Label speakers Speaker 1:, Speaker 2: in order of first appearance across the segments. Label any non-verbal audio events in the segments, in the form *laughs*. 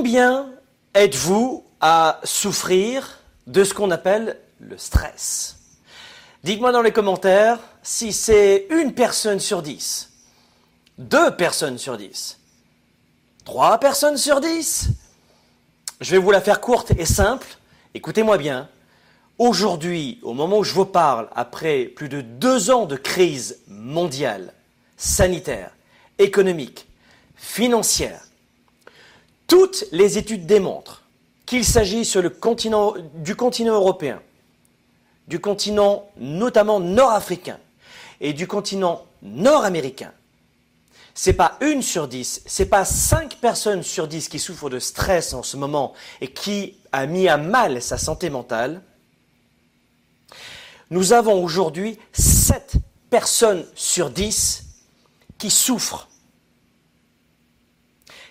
Speaker 1: Combien êtes-vous à souffrir de ce qu'on appelle le stress? Dites-moi dans les commentaires si c'est une personne sur dix, deux personnes sur dix, trois personnes sur dix. Je vais vous la faire courte et simple. Écoutez-moi bien. Aujourd'hui, au moment où je vous parle, après plus de deux ans de crise mondiale, sanitaire, économique, financière, toutes les études démontrent qu'il s'agit sur le continent, du continent européen, du continent notamment nord-africain et du continent nord-américain. C'est pas une sur dix, c'est pas cinq personnes sur dix qui souffrent de stress en ce moment et qui a mis à mal sa santé mentale. Nous avons aujourd'hui sept personnes sur dix qui souffrent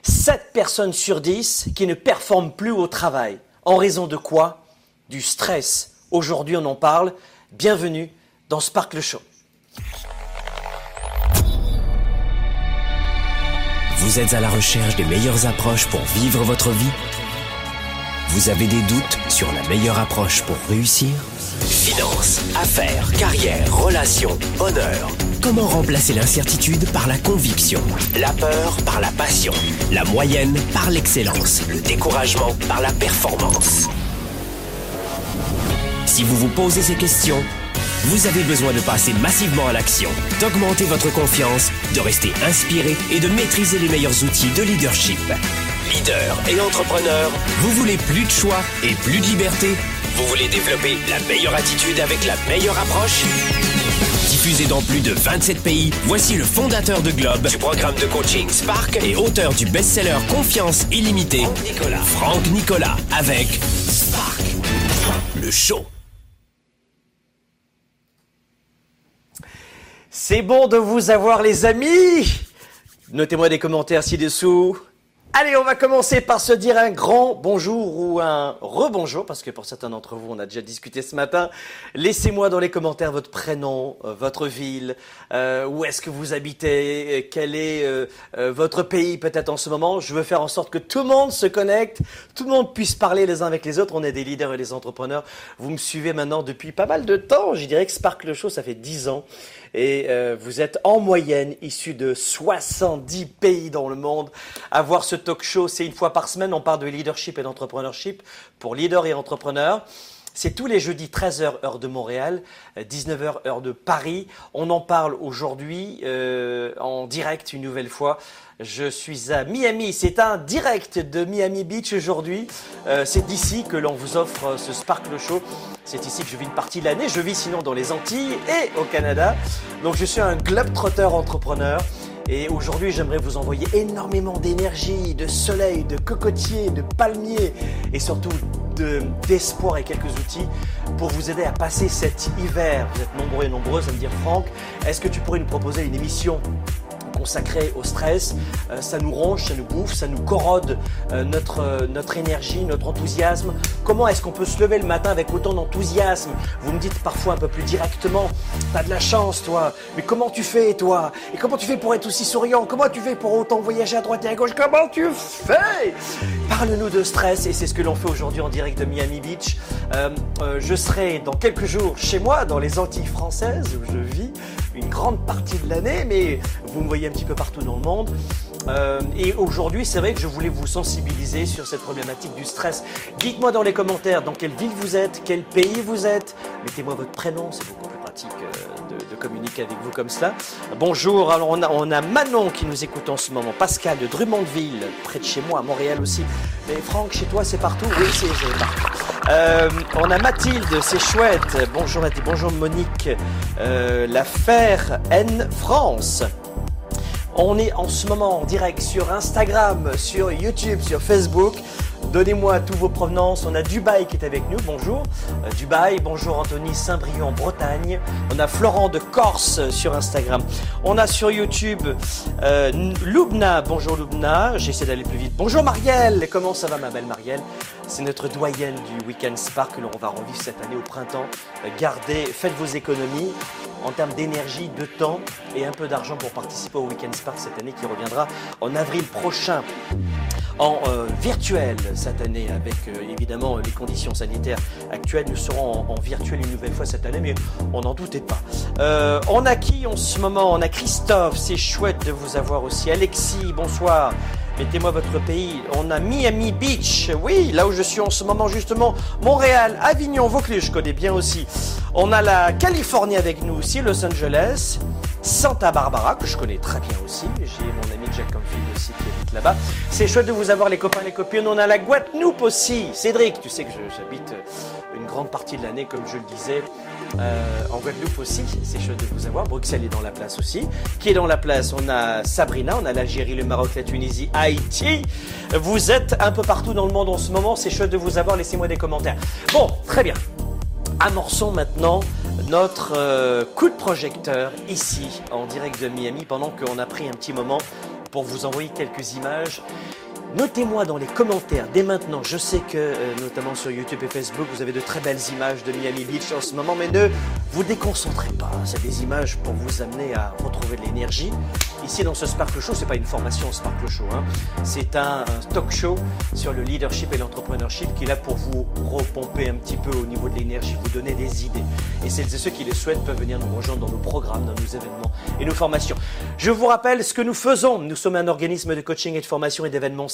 Speaker 1: 7 personnes sur 10 qui ne performent plus au travail. En raison de quoi Du stress. Aujourd'hui, on en parle. Bienvenue dans Sparkle Show.
Speaker 2: Vous êtes à la recherche des meilleures approches pour vivre votre vie? Vous avez des doutes sur la meilleure approche pour réussir? Finances, affaires, carrière, relations, honneur. Comment remplacer l'incertitude par la conviction La peur par la passion La moyenne par l'excellence Le découragement par la performance? Si vous vous posez ces questions, vous avez besoin de passer massivement à l'action, d'augmenter votre confiance, de rester inspiré et de maîtriser les meilleurs outils de leadership. Leader et entrepreneur, vous voulez plus de choix et plus de liberté? Vous voulez développer la meilleure attitude avec la meilleure approche? Diffusé dans plus de 27 pays, voici le fondateur de Globe, du programme de coaching Spark et auteur du best-seller Confiance illimitée, Franck Nicolas. Franck Nicolas avec Spark, le show.
Speaker 1: C'est bon de vous avoir les amis Notez-moi des commentaires ci-dessous. Allez, on va commencer par se dire un grand bonjour ou un rebonjour, parce que pour certains d'entre vous, on a déjà discuté ce matin. Laissez-moi dans les commentaires votre prénom, euh, votre ville, euh, où est-ce que vous habitez, euh, quel est votre pays peut-être en ce moment. Je veux faire en sorte que tout le monde se connecte, tout le monde puisse parler les uns avec les autres. On est des leaders et des entrepreneurs. Vous me suivez maintenant depuis pas mal de temps. Je dirais que Sparkle Show, ça fait 10 ans. Et euh, vous êtes en moyenne issus de 70 pays dans le monde. À voir ce talk show, c'est une fois par semaine. On parle de leadership et d'entrepreneurship pour leaders et entrepreneurs. C'est tous les jeudis 13h heure de Montréal, euh, 19h heure de Paris. On en parle aujourd'hui euh, en direct une nouvelle fois. Je suis à Miami. C'est un direct de Miami Beach aujourd'hui. Euh, c'est d'ici que l'on vous offre euh, ce Sparkle Show. C'est ici que je vis une partie de l'année. Je vis sinon dans les Antilles et au Canada. Donc je suis un globetrotter entrepreneur. Et aujourd'hui, j'aimerais vous envoyer énormément d'énergie, de soleil, de cocotiers, de palmiers et surtout de- d'espoir et quelques outils pour vous aider à passer cet hiver. Vous êtes nombreux et nombreuses à me dire Franck, est-ce que tu pourrais nous proposer une émission consacrée au stress, Euh, ça nous ronge, ça nous bouffe, ça nous corrode euh, notre, euh, notre énergie, notre enthousiasme. Comment est-ce qu'on peut se lever le matin avec autant d'enthousiasme? Vous me dites parfois un peu plus directement, t'as de la chance toi, mais comment tu fais toi? Et comment tu fais pour être aussi souriant? Comment tu fais pour autant voyager à droite et à gauche? Comment tu fais? Parle-nous de stress et c'est ce que l'on fait aujourd'hui en direct de Miami Beach. Je serai dans quelques jours chez moi, dans les Antilles françaises où je vis une grande partie de l'année, mais vous me voyez un petit peu partout dans le monde. Euh, et aujourd'hui, c'est vrai que je voulais vous sensibiliser sur cette problématique du stress. Dites-moi dans les commentaires dans quelle ville vous êtes, quel pays vous êtes. Mettez-moi votre prénom, c'est beaucoup plus pratique euh, de, communiquer avec vous comme cela. Bonjour, alors on a, on a Manon qui nous écoute en ce moment, Pascal de Drummondville, près de chez moi, à Montréal aussi. Mais Franck, chez toi, c'est partout Oui, c'est partout. Euh, on a Mathilde, c'est chouette. Bonjour Mathilde, bonjour Monique. L'affaire N France. On est en ce moment en direct sur Instagram, sur YouTube, sur Facebook. Donnez-moi tous vos provenances. On a Dubaï qui est avec nous. Bonjour. Euh, Dubaï. Bonjour Anthony Saint-Brieuc en Bretagne. On a Florent de Corse sur Instagram. On a sur YouTube euh, Loubna. Bonjour Loubna. J'essaie d'aller plus vite. Bonjour Marielle. Comment ça va ma belle Marielle? C'est notre doyenne du Weekend Spark que l'on va revivre cette année au printemps. Euh, Gardez, faites vos économies en termes d'énergie, de temps et un peu d'argent pour participer au Weekend Spark cette année qui reviendra en avril prochain. en euh, virtuel cette année, avec euh, évidemment les conditions sanitaires actuelles. Nous serons en, virtuel une nouvelle fois cette année, mais on n'en doutait pas. Euh, on a qui en ce moment? On a Christophe, c'est chouette de vous avoir aussi. Alexis, bonsoir. Mettez-moi votre pays. On a Miami Beach, oui, là où je suis en ce moment justement. Montréal, Avignon, Vaucluse, je connais bien aussi. On a la Californie avec nous aussi, Los Angeles. Santa Barbara, que je connais très bien aussi. J'ai mon ami Jack Comfield aussi qui habite là-bas. C'est chouette de vous avoir, les copains, les copines. On a la Guadeloupe aussi. Cédric, tu sais que j'habite une grande partie de l'année, comme je le disais, euh, en Guadeloupe aussi. C'est chouette de vous avoir. Bruxelles est dans la place aussi. Qui est dans la place? On a Sabrina, on a l'Algérie, le Maroc, la Tunisie. Vous êtes un peu partout dans le monde en ce moment. C'est chouette de vous avoir. Laissez-moi des commentaires. Bon, très bien. Amorçons maintenant notre euh, coup de projecteur ici en direct de Miami pendant qu'on a pris un petit moment pour vous envoyer quelques images Notez-moi dans les commentaires dès maintenant. Je sais que, euh, notamment sur YouTube et Facebook, vous avez de très belles images de Miami Beach en ce moment, mais ne vous déconcentrez pas. C'est des images pour vous amener à retrouver de l'énergie. Ici, dans ce Sparkle Show, c'est pas une formation Sparkle Show. Hein. C'est un, talk show sur le leadership et l'entrepreneurship qui est là pour vous repomper un petit peu au niveau de l'énergie, vous donner des idées. Et celles et ceux qui le souhaitent peuvent venir nous rejoindre dans nos programmes, dans nos événements et nos formations. Je vous rappelle ce que nous faisons. Nous sommes un organisme de coaching et de formation et d'événements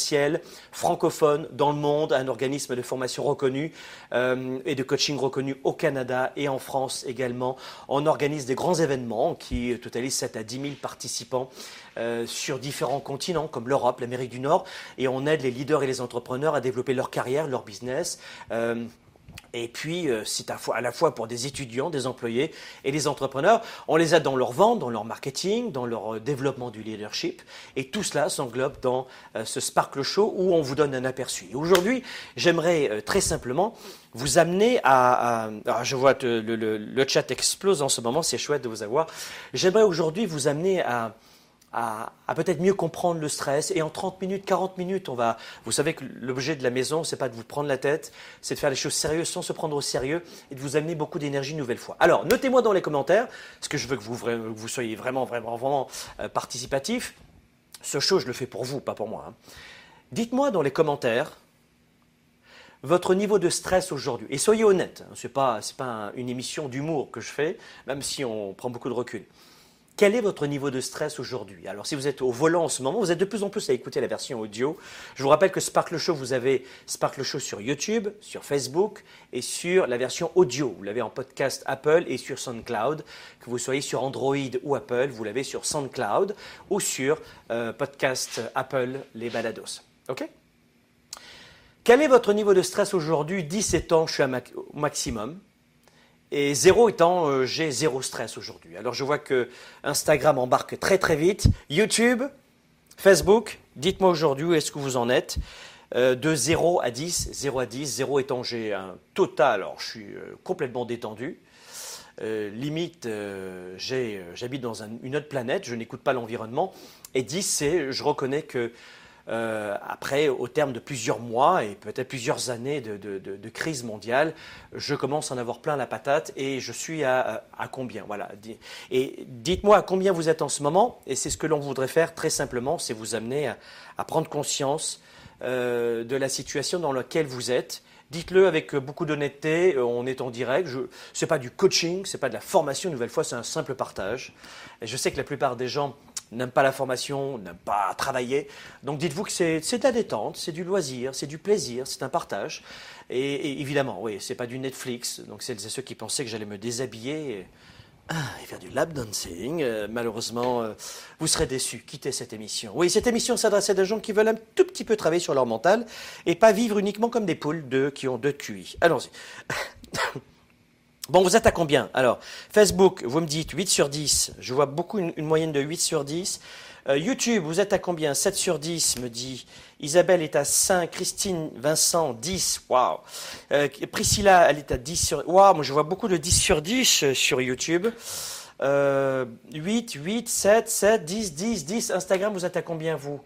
Speaker 1: francophone dans le monde, un organisme de formation reconnu euh, et de coaching reconnu au Canada et en France également. On organise des grands événements qui totalisent 7 à 10 000 participants. Euh, sur différents continents comme l'Europe, l'Amérique du Nord, et on aide les leaders et les entrepreneurs à développer leur carrière, leur business. Euh, et puis, euh, c'est à, la fois pour des étudiants, des employés et des entrepreneurs. On les aide dans leur vente, dans leur marketing, dans leur euh, développement du leadership. Et tout cela s'englobe dans euh, ce Sparkle Show où on vous donne un aperçu. Aujourd'hui, j'aimerais très simplement vous amener à... Ah, je vois que le chat explose en ce moment, c'est chouette de vous avoir. J'aimerais aujourd'hui vous amener à à, peut-être mieux comprendre le stress. Et en 30 minutes, 40 minutes, on va. Vous savez que l'objet de la maison, c'est pas de vous prendre la tête, c'est de faire les choses sérieuses sans se prendre au sérieux et de vous amener beaucoup d'énergie une nouvelle fois. Alors, notez-moi dans les commentaires, parce que je veux que vous, soyez vraiment, vraiment, vraiment euh, participatif. Ce show, je le fais pour vous, pas pour moi. Hein. Dites-moi dans les commentaires votre niveau de stress aujourd'hui. Et soyez honnête, hein, ce n'est pas une émission d'humour que je fais, même si on prend beaucoup de recul. Quel est votre niveau de stress aujourd'hui? Alors, si vous êtes au volant en ce moment, vous êtes de plus en plus à écouter la version audio. Je vous rappelle que Sparkle Show, vous avez Sparkle Show sur YouTube, sur Facebook et sur la version audio. Vous l'avez en podcast Apple et sur SoundCloud. Que vous soyez sur Android ou Apple, vous l'avez sur SoundCloud ou sur euh, podcast Apple, les balados. OK? Quel est votre niveau de stress aujourd'hui? 17 ans, je suis au maximum. Et zéro étant, euh, j'ai zéro stress aujourd'hui. Alors je vois que Instagram embarque très très vite. YouTube, Facebook, dites-moi aujourd'hui où est-ce que vous en êtes. Euh, de 0 à 10, 0 à 10, 0 étant j'ai un total, alors je suis euh, complètement détendu. limite, j'habite dans une autre planète, je n'écoute pas l'environnement. Et 10, c'est je reconnais que euh, après, au terme de plusieurs mois et peut-être plusieurs années de, crise mondiale, je commence à en avoir plein la patate et je suis à, combien Voilà. Et dites-moi à combien vous êtes en ce moment, et c'est ce que l'on voudrait faire très simplement, c'est vous amener à, prendre conscience euh, de la situation dans laquelle vous êtes. Dites-le avec beaucoup d'honnêteté, on est en direct. Ce n'est pas du coaching, ce n'est pas de la formation, une nouvelle fois, c'est un simple partage. Et je sais que la plupart des gens n'aiment pas la formation, n'aiment pas travailler. Donc dites-vous que c'est de la détente, c'est du loisir, c'est du plaisir, c'est un partage. Et, évidemment, oui, c'est pas du Netflix. Donc c'est ceux qui pensaient que j'allais me déshabiller et, ah, faire du lap dancing. Euh, malheureusement, euh, vous serez déçus. Quittez cette émission. Oui, cette émission s'adresse à des gens qui veulent un tout petit peu travailler sur leur mental et pas vivre uniquement comme des poules de, qui ont deux QI. Allons-y. *laughs* Bon, vous êtes à combien? Alors, Facebook, vous me dites 8 sur 10. Je vois beaucoup une, moyenne de 8 sur 10. Euh, YouTube, vous êtes à combien? 7 sur 10, me dit. Isabelle est à 5. Christine, Vincent, 10. Waouh. Euh, Priscilla, elle est à 10 sur... Waouh, moi je vois beaucoup de 10 sur 10 euh, sur YouTube. 8, 8, 7, 7, 10, 10, 10. Instagram, vous êtes à combien, vous?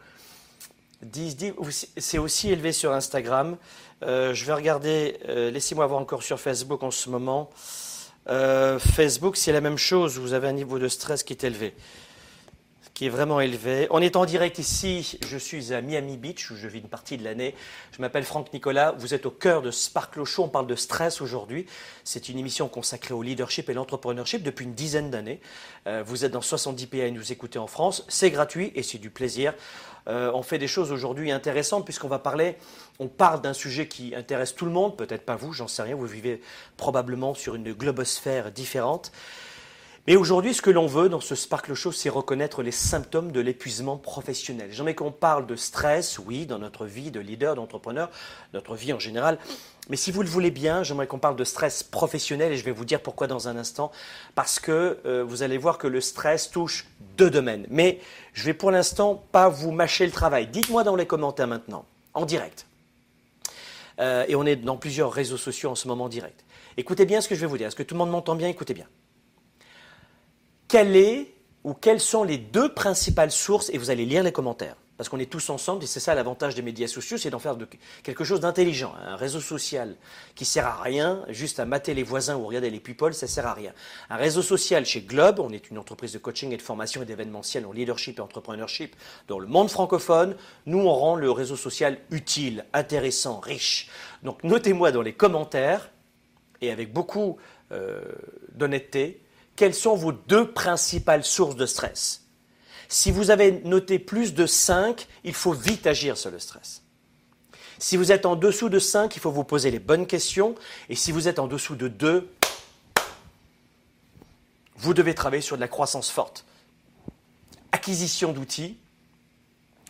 Speaker 1: 10, 10. C'est aussi élevé sur Instagram. Euh, je vais regarder, euh, laissez-moi voir encore sur Facebook en ce moment. Euh, Facebook, c'est la même chose, vous avez un niveau de stress qui est élevé. qui est vraiment élevé. On est en direct ici, je suis à Miami Beach où je vis une partie de l'année. Je m'appelle Franck Nicolas, vous êtes au cœur de Sparkle Show, on parle de stress aujourd'hui. C'est une émission consacrée au leadership et l'entrepreneurship depuis une dizaine d'années. Vous êtes dans 70 pays à nous écouter en France, c'est gratuit et c'est du plaisir. On fait des choses aujourd'hui intéressantes puisqu'on va parler, on parle d'un sujet qui intéresse tout le monde, peut-être pas vous, j'en sais rien, vous vivez probablement sur une globosphère différente. Et aujourd'hui, ce que l'on veut dans ce Sparkle Show, c'est reconnaître les symptômes de l'épuisement professionnel. J'aimerais qu'on parle de stress, oui, dans notre vie de leader, d'entrepreneur, notre vie en général. Mais si vous le voulez bien, j'aimerais qu'on parle de stress professionnel et je vais vous dire pourquoi dans un instant. Parce que euh, vous allez voir que le stress touche deux domaines. Mais je vais pour l'instant pas vous mâcher le travail. Dites-moi dans les commentaires maintenant, en direct. Euh, et on est dans plusieurs réseaux sociaux en ce moment en direct. Écoutez bien ce que je vais vous dire. Est-ce que tout le monde m'entend bien? Écoutez bien quelle est ou quelles sont les deux principales sources, et vous allez lire les commentaires, parce qu'on est tous ensemble, et c'est ça l'avantage des médias sociaux, c'est d'en faire quelque chose d'intelligent. Un réseau social qui sert à rien, juste à mater les voisins ou regarder les people, ça sert à rien. Un réseau social chez Globe, on est une entreprise de coaching et de formation et d'événementiel en leadership et entrepreneurship dans le monde francophone, nous on rend le réseau social utile, intéressant, riche. Donc notez-moi dans les commentaires, et avec beaucoup euh, d'honnêteté, quelles sont vos deux principales sources de stress? Si vous avez noté plus de 5, il faut vite agir sur le stress. Si vous êtes en dessous de 5, il faut vous poser les bonnes questions. Et si vous êtes en dessous de 2, vous devez travailler sur de la croissance forte. Acquisition d'outils,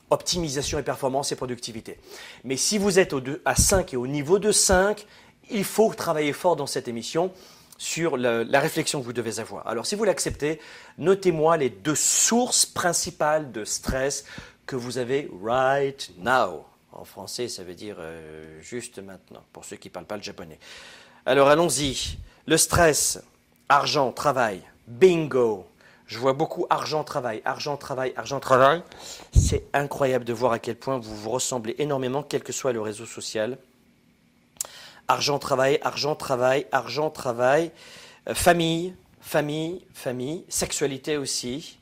Speaker 1: optimisation et performance et productivité. Mais si vous êtes à 5 et au niveau de 5, il faut travailler fort dans cette émission sur la réflexion que vous devez avoir. Alors si vous l'acceptez, notez-moi les deux sources principales de stress que vous avez right now. En français, ça veut dire euh, juste maintenant, pour ceux qui ne parlent pas le japonais. Alors allons-y. Le stress, argent, travail, bingo. Je vois beaucoup argent, travail, argent, travail, argent, travail. C'est incroyable de voir à quel point vous vous ressemblez énormément, quel que soit le réseau social. Argent, travail, argent, travail, argent, travail. Euh, famille, famille, famille. Sexualité aussi.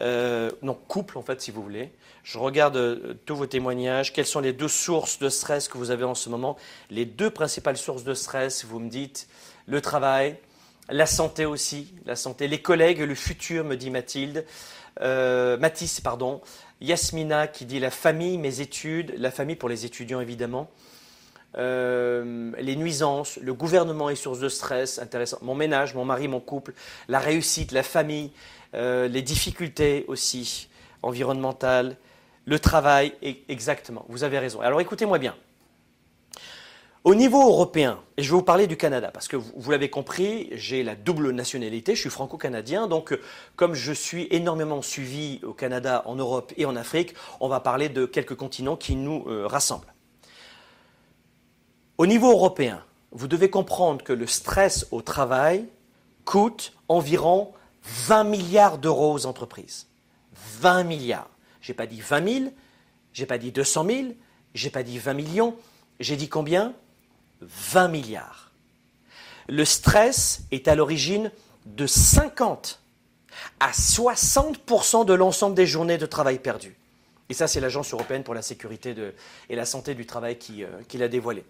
Speaker 1: Euh, non, couple en fait, si vous voulez. Je regarde euh, tous vos témoignages. Quelles sont les deux sources de stress que vous avez en ce moment? Les deux principales sources de stress, vous me dites le travail, la santé aussi, la santé, les collègues, le futur, me dit Mathilde. Mathis, pardon. Yasmina qui dit la famille, mes études, la famille pour les étudiants évidemment. Euh, les nuisances, le gouvernement est source de stress, intéressant. Mon ménage, mon mari, mon couple, la réussite, la famille, euh, les difficultés aussi environnementales, le travail, exactement. Vous avez raison. Alors écoutez-moi bien. Au niveau européen, et je vais vous parler du Canada, parce que vous, l'avez compris, j'ai la double nationalité, je suis franco-canadien, donc comme je suis énormément suivi au Canada, en Europe et en Afrique, on va parler de quelques continents qui nous euh, rassemblent. Au niveau européen, vous devez comprendre que le stress au travail coûte environ 20 milliards d'euros aux entreprises. 20 milliards. Je n'ai pas dit 20 000, je n'ai pas dit 200 000, je n'ai pas dit 20 millions, j'ai dit combien? 20 milliards. Le stress est à l'origine de 50 à 60% de l'ensemble des journées de travail perdues. Et ça, c'est l'Agence européenne pour la sécurité et la santé du travail qui, euh, qui l'a dévoilé.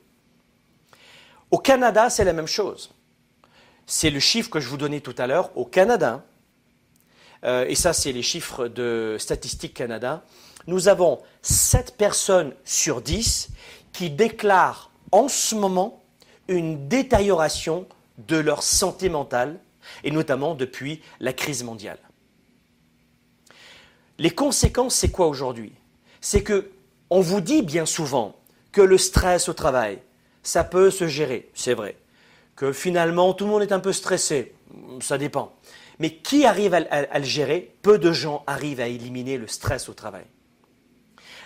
Speaker 1: Au Canada, c'est la même chose. C'est le chiffre que je vous donnais tout à l'heure. Au Canada, euh, et ça c'est les chiffres de Statistique Canada, nous avons 7 personnes sur 10 qui déclarent en ce moment une détérioration de leur santé mentale, et notamment depuis la crise mondiale. Les conséquences, c'est quoi aujourd'hui? C'est que on vous dit bien souvent que le stress au travail, ça peut se gérer, c'est vrai. Que finalement, tout le monde est un peu stressé, ça dépend. Mais qui arrive à, le gérer? Peu de gens arrivent à éliminer le stress au travail.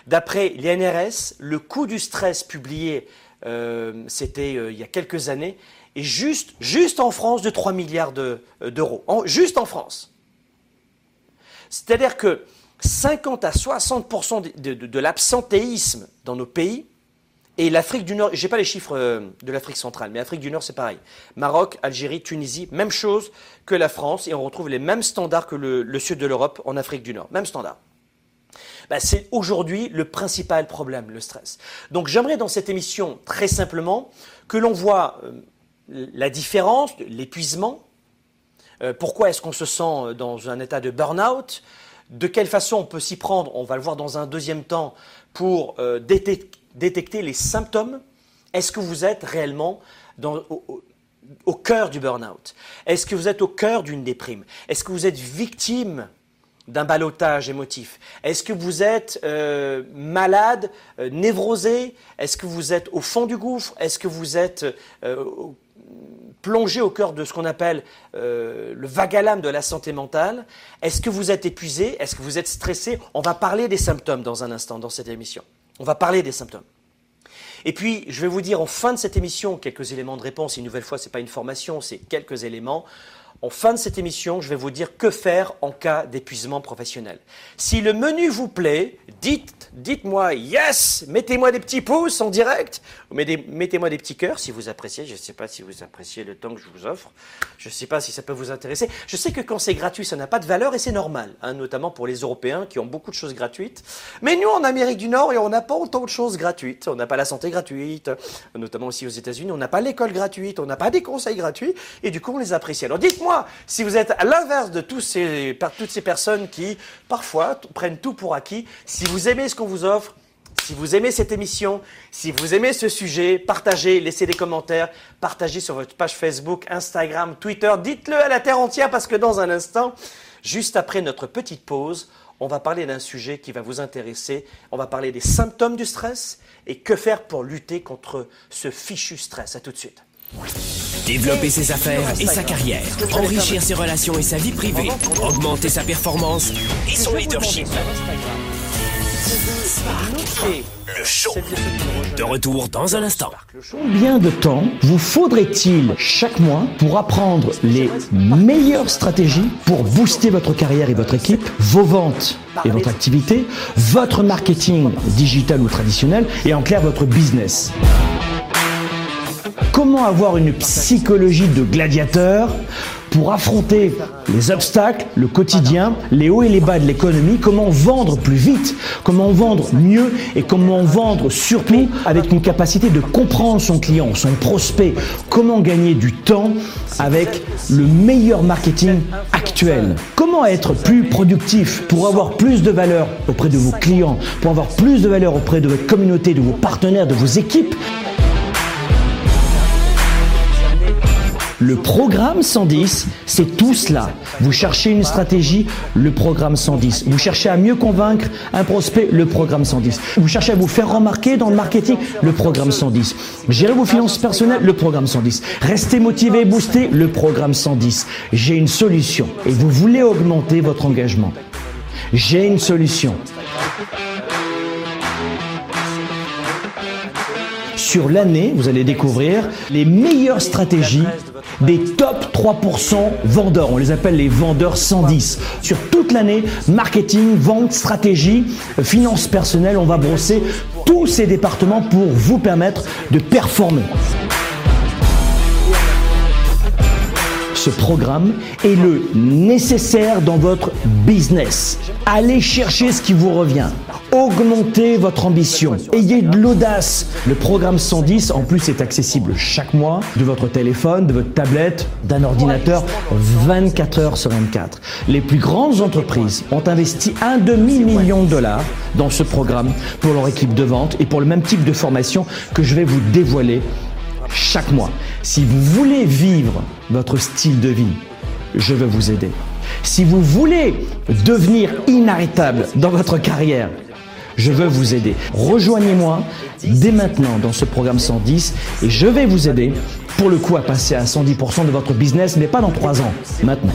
Speaker 1: D'après l'INRS, le coût du stress publié, euh, c'était euh, il y a quelques années, est juste, juste en France de 3 milliards euh, d'euros. juste en France. C'est-à-dire que 50 à 60% de l'absentéisme dans nos pays Et l'Afrique du Nord, j'ai pas les chiffres euh, de l'Afrique centrale, mais l'Afrique du Nord, c'est pareil. Maroc, Algérie, Tunisie, même chose que la France, et on retrouve les mêmes standards que le, sud de l'Europe en Afrique du Nord. Même standard. Bah, c'est aujourd'hui le principal problème, le stress. Donc j'aimerais dans cette émission, très simplement, que l'on voit euh, la différence, l'épuisement, euh, pourquoi est-ce qu'on se sent dans un état de burn-out, de quelle façon on peut s'y prendre, on va le voir dans un deuxième temps, pour détecter détecter les symptômes. Est-ce que vous êtes réellement au, cœur du burn-out? Est-ce que vous êtes au cœur d'une déprime? Est-ce que vous êtes victime d'un balotage émotif? Est-ce que vous êtes euh, malade, euh, névrosé? Est-ce que vous êtes au fond du gouffre? Est-ce que vous êtes euh, plongé au cœur de ce qu'on appelle le vagalame de la santé mentale? Est-ce que vous êtes épuisé? Est-ce que vous êtes stressé? On va parler des symptômes dans un instant dans cette émission. On va parler des symptômes. Et puis, je vais vous dire en fin de cette émission quelques éléments de réponse. Une nouvelle fois, ce n'est pas une formation, c'est quelques éléments. En fin de cette émission, je vais vous dire que faire en cas d'épuisement professionnel. Si le menu vous plaît, dites, dites-moi yes, mettez-moi des petits pouces en direct, mettez-moi des petits cœurs si vous appréciez. Je ne sais pas si vous appréciez le temps que je vous offre. Je ne sais pas si ça peut vous intéresser. Je sais que quand c'est gratuit, ça n'a pas de valeur et c'est normal, hein, notamment pour les Européens qui ont beaucoup de choses gratuites. Mais nous, en Amérique du Nord, on n'a pas autant de choses gratuites. On n'a pas la santé gratuite, notamment aussi aux États-Unis. On n'a pas l'école gratuite, on n'a pas des conseils gratuits et du coup, on les apprécie. Alors dites-moi si vous êtes à l'inverse de toutes ces personnes qui, parfois, prennent tout pour acquis, si vous aimez ce qu'on vous offre, si vous aimez cette émission, si vous aimez ce sujet, partagez, laissez des commentaires, partagez sur votre page Facebook, Instagram, Twitter, dites-le à la terre entière parce que dans un instant, juste après notre petite pause, on va parler d'un sujet qui va vous intéresser. On va parler des symptômes du stress et que faire pour lutter contre ce fichu stress. À tout de suite.
Speaker 2: Développer ses affaires et sa carrière, enrichir ses relations et sa vie privée, augmenter sa performance et son leadership. le show. De retour dans un instant.
Speaker 3: Combien de temps vous faudrait-il chaque mois pour apprendre les meilleures stratégies pour booster votre carrière et votre équipe, vos ventes et votre activité, votre marketing digital ou traditionnel et en clair votre business? Comment avoir une psychologie de gladiateur pour affronter les obstacles, le quotidien, les hauts et les bas de l'économie, comment vendre plus vite, comment vendre mieux? Et comment vendre surtout avec une capacité de comprendre son client, son prospect, comment gagner du temps avec le meilleur marketing actuel? Comment être plus productif pour avoir plus de valeur auprès de vos clients, pour avoir plus de valeur auprès de votre communauté, de vos partenaires, de vos équipes? Le programme 110, c'est tout cela. Vous cherchez une stratégie, le programme 110. Vous cherchez à mieux convaincre un prospect, le programme 110. Vous cherchez à vous faire remarquer dans le marketing, le programme 110. Gérer vos finances personnelles, le programme 110. Restez motivé et boosté, le programme 110. J'ai une solution et vous voulez augmenter votre engagement. J'ai une solution. Sur l'année, vous allez découvrir les meilleures stratégies des top 3% vendeurs. On les appelle les vendeurs 110. Sur toute l'année, marketing, vente, stratégie, finances personnelles, on va brosser tous ces départements pour vous permettre de performer. Ce programme est le nécessaire dans votre business. Allez chercher ce qui vous revient. Augmentez votre ambition. Ayez de l'audace. Le programme 110, en plus, est accessible chaque mois de votre téléphone, de votre tablette, d'un ordinateur, 24 heures sur 24. Les plus grandes entreprises ont investi un demi-million de dollars dans ce programme pour leur équipe de vente et pour le même type de formation que je vais vous dévoiler chaque mois. Si vous voulez vivre votre style de vie, je vais vous aider. Si vous voulez devenir inarrêtable dans votre carrière, je veux vous aider. Rejoignez-moi dès maintenant dans ce programme 110 et je vais vous aider pour le coup à passer à 110% de votre business, mais pas dans 3 ans, maintenant.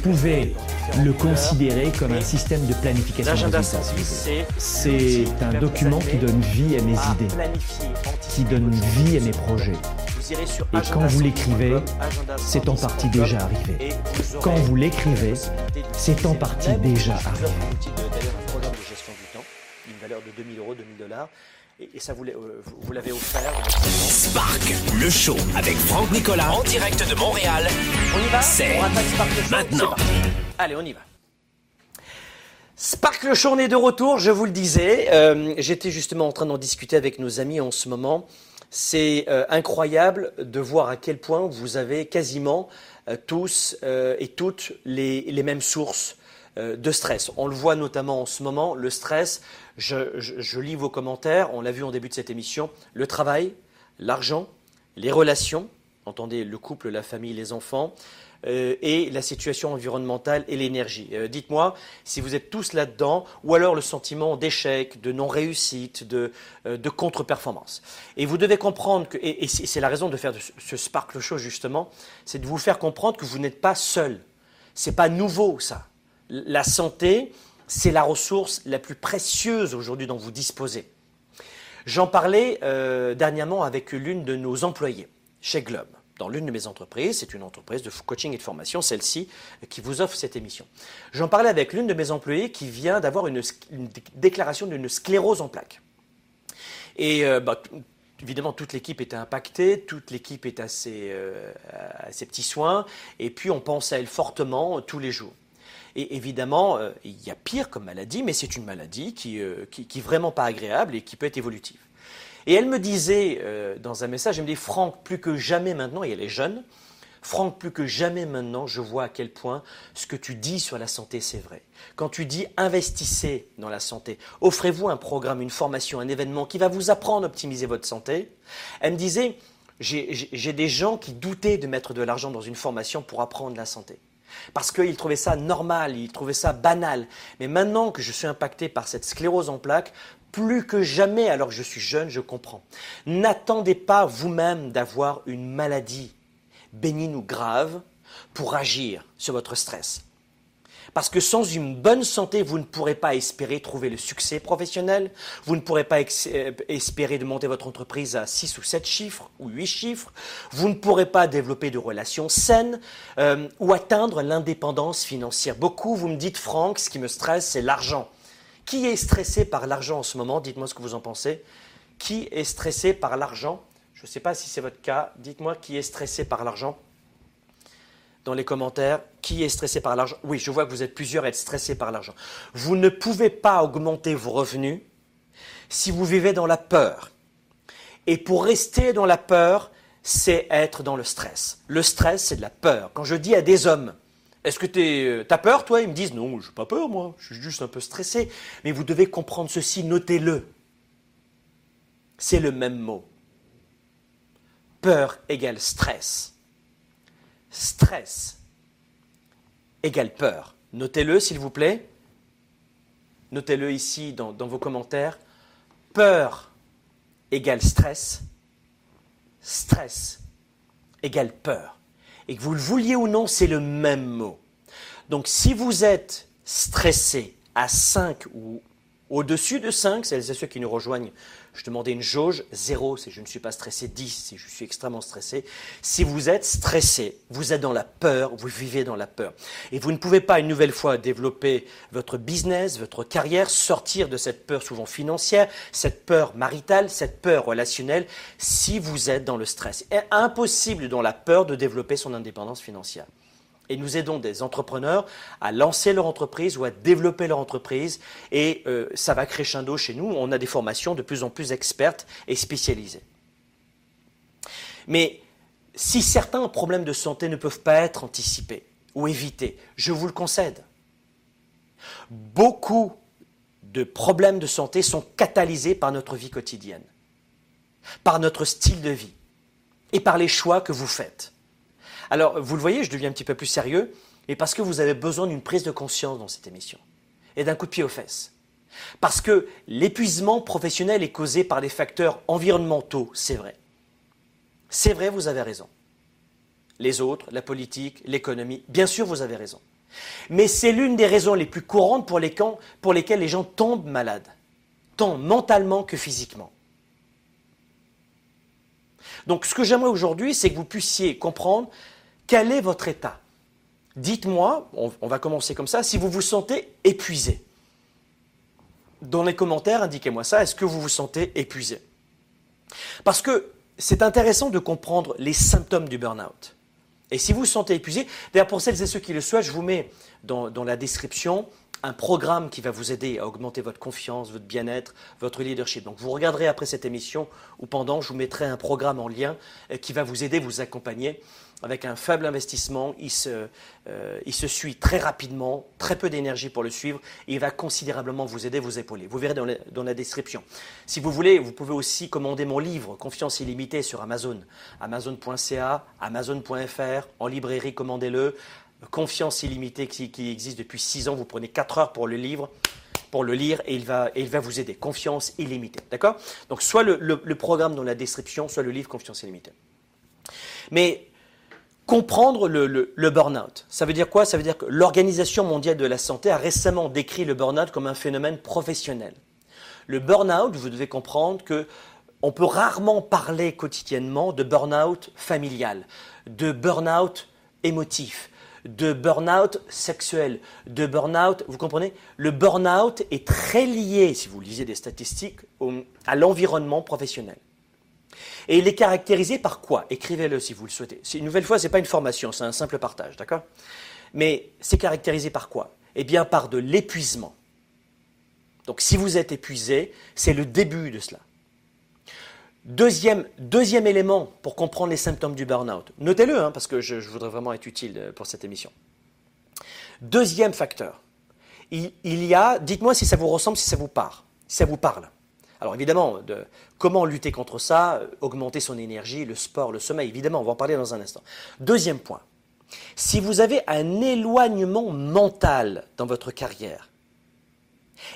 Speaker 3: pouvez le considérer comme un système de planification. C'est un document qui donne vie à mes idées, qui donne vie à mes projets. Et quand vous l'écrivez, c'est en partie déjà arrivé. Quand vous l'écrivez, c'est en partie déjà arrivé.
Speaker 1: Une valeur de 2000 euros, 2000 dollars et, ça vous, euh, vous l'avez offert.
Speaker 2: Spark, le show avec Franck Nicolas en direct de Montréal.
Speaker 1: On y va
Speaker 2: C'est maintenant.
Speaker 1: Allez, on y va. Spark le show, on est de retour, je vous le disais. Euh, j'étais justement en train d'en discuter avec nos amis en ce moment. C'est euh, incroyable de voir à quel point vous avez quasiment tous et toutes les, les mêmes sources de stress. On le voit notamment en ce moment, le stress, je, lis vos commentaires, on l'a vu en début de cette émission, le travail, l'argent, les relations, entendez le couple, la famille, les enfants, euh, et la situation environnementale et l'énergie. Euh, dites-moi si vous êtes tous là-dedans, ou alors le sentiment d'échec, de non-réussite, de, euh, contre-performance. Et vous devez comprendre que, et, c'est la raison de faire ce Sparkle Show justement, c'est de vous faire comprendre que vous n'êtes pas seul. C'est pas nouveau ça. La santé, c'est la ressource la plus précieuse aujourd'hui dont vous disposez. J'en parlais euh, dernièrement avec l'une de nos employés chez Globe, dans l'une de mes entreprises. C'est une entreprise de coaching et de formation, celle-ci, qui vous offre cette émission. J'en parlais avec l'une de mes employés qui vient d'avoir une, déclaration d'une sclérose en plaques. Et euh, bah, évidemment, toute l'équipe était impactée, toute l'équipe est euh, à ses petits soins, et puis on pense à elle fortement tous les jours. Et évidemment, euh, il y a pire comme maladie, mais c'est une maladie qui, euh, qui, vraiment pas agréable et qui peut être évolutive. Et elle me disait euh, dans un message, elle me dit, Franck, plus que jamais maintenant, et elle est jeune, Franck, plus que jamais maintenant, je vois à quel point ce que tu dis sur la santé, c'est vrai. Quand tu dis investissez dans la santé, offrez-vous un programme, une formation, un événement qui va vous apprendre à optimiser votre santé. Elle me disait, j'ai des gens qui doutaient de mettre de l'argent dans une formation pour apprendre la santé parce qu'ils trouvaient ça normal, ils trouvaient ça banal. Mais maintenant que je suis impacté par cette sclérose en plaques, plus que jamais, alors que je suis jeune, je comprends. N'attendez pas vous-même d'avoir une maladie bénigne ou grave pour agir sur votre stress. Parce que sans une bonne santé, vous ne pourrez pas espérer trouver le succès professionnel, vous ne pourrez pas euh, espérer de monter votre entreprise à 6 ou 7 chiffres ou 8 chiffres, vous ne pourrez pas développer de relations saines euh, ou atteindre l'indépendance financière. Beaucoup, vous me dites, Franck, ce qui me stresse, c'est l'argent. Qui est stressé par l'argent en ce moment? Dites-moi ce que vous en pensez. Qui est stressé par l'argent? Je ne sais pas si c'est votre cas. Dites-moi qui est stressé par l'argent dans les commentaires. Qui est stressé par l'argent Oui, je vois que vous êtes plusieurs à être stressés par l'argent. Vous ne pouvez pas augmenter vos revenus si vous vivez dans la peur. Et pour rester dans la peur, c'est être dans le stress. Le stress, c'est de la peur. Quand je dis à des hommes, est-ce que tu euh, as peur, toi? Ils me disent, non, je n'ai pas peur, moi, je suis juste un peu stressé. Mais vous devez comprendre ceci, notez-le. C'est le même mot. Peur égale stress stress égale peur. Notez-le, s'il vous plaît. Notez-le ici dans, vos commentaires. Peur égale stress. Stress égale peur. Et que vous le vouliez ou non, c'est le même mot. Donc si vous êtes stressé à 5 ou au-dessus de 5, c'est ceux qui nous rejoignent je demandais une jauge, 0 si je ne suis pas stressé, 10 si je suis extrêmement stressé. Si vous êtes stressé, vous êtes dans la peur, vous vivez dans la peur. Et vous ne pouvez pas une nouvelle fois développer votre business, votre carrière, sortir de cette peur souvent financière, cette peur maritale, cette peur relationnelle, si vous êtes dans le stress. C'est impossible dans la peur de développer son indépendance financière. Et nous aidons des entrepreneurs à lancer leur entreprise ou à développer leur entreprise. Et euh, ça va crescendo chez nous. On a des formations de plus en plus expertes et spécialisées. Mais si certains problèmes de santé ne peuvent pas être anticipés ou évités, je vous le concède. Beaucoup de problèmes de santé sont catalysés par notre vie quotidienne, par notre style de vie et par les choix que vous faites. Alors, vous le voyez, je deviens un petit peu plus sérieux, et parce que vous avez besoin d'une prise de conscience dans cette émission, et d'un coup de pied aux fesses. Parce que l'épuisement professionnel est causé par des facteurs environnementaux, c'est vrai. C'est vrai, vous avez raison. Les autres, la politique, l'économie, bien sûr, vous avez raison. Mais c'est l'une des raisons les plus courantes pour lesquelles les gens tombent malades, tant mentalement que physiquement. Donc ce que j'aimerais aujourd'hui, c'est que vous puissiez comprendre quel est votre état? Dites-moi, on, va commencer comme ça, si vous vous sentez épuisé. Dans les commentaires, indiquez-moi ça, est-ce que vous vous sentez épuisé? Parce que c'est intéressant de comprendre les symptômes du burn-out. Et si vous vous sentez épuisé, d'ailleurs pour celles et ceux qui le souhaitent, je vous mets dans, dans la description un programme qui va vous aider à augmenter votre confiance, votre bien-être, votre leadership. Donc vous regarderez après cette émission ou pendant, je vous mettrai un programme en lien euh, qui va vous aider, vous accompagner avec un faible investissement, il se, euh, il se suit très rapidement, très peu d'énergie pour le suivre, et il va considérablement vous aider, vous épauler. Vous verrez dans la, description. Si vous voulez, vous pouvez aussi commander mon livre Confiance illimitée sur Amazon, amazon.ca, amazon.fr, en librairie, commandez-le. Confiance illimitée qui, existe depuis 6 ans, vous prenez 4 heures pour le livre. Pour le lire et il va, et il va vous aider. Confiance illimitée. D'accord? Donc, soit le, le programme dans la description, soit le livre Confiance illimitée. Mais comprendre le, le, burn-out. Ça veut dire quoi? Ça veut dire que l'Organisation mondiale de la santé a récemment décrit le burn-out comme un phénomène professionnel. Le burn-out, vous devez comprendre que on peut rarement parler quotidiennement de burn-out familial, de burn-out émotif, de burn-out sexuel, de burn-out, vous comprenez? Le burn-out est très lié, si vous lisez des statistiques, à l'environnement professionnel. Et il est caractérisé par quoi? Écrivez-le si vous le souhaitez. Une nouvelle fois, ce n'est pas une formation, c'est un simple partage, d'accord? Mais c'est caractérisé par quoi? Eh bien, par de l'épuisement. Donc, si vous êtes épuisé, c'est le début de cela. Deuxième, deuxième élément pour comprendre les symptômes du burn-out. Notez-le, hein, parce que je, voudrais vraiment être utile euh, pour cette émission. Deuxième facteur. Il, il y a, dites-moi si ça vous ressemble, si ça vous parle. Si ça vous parle. Alors évidemment, de, comment lutter contre ça euh, Augmenter son énergie, le sport, le sommeil, évidemment, on va en parler dans un instant. Deuxième point, si vous avez un éloignement mental dans votre carrière,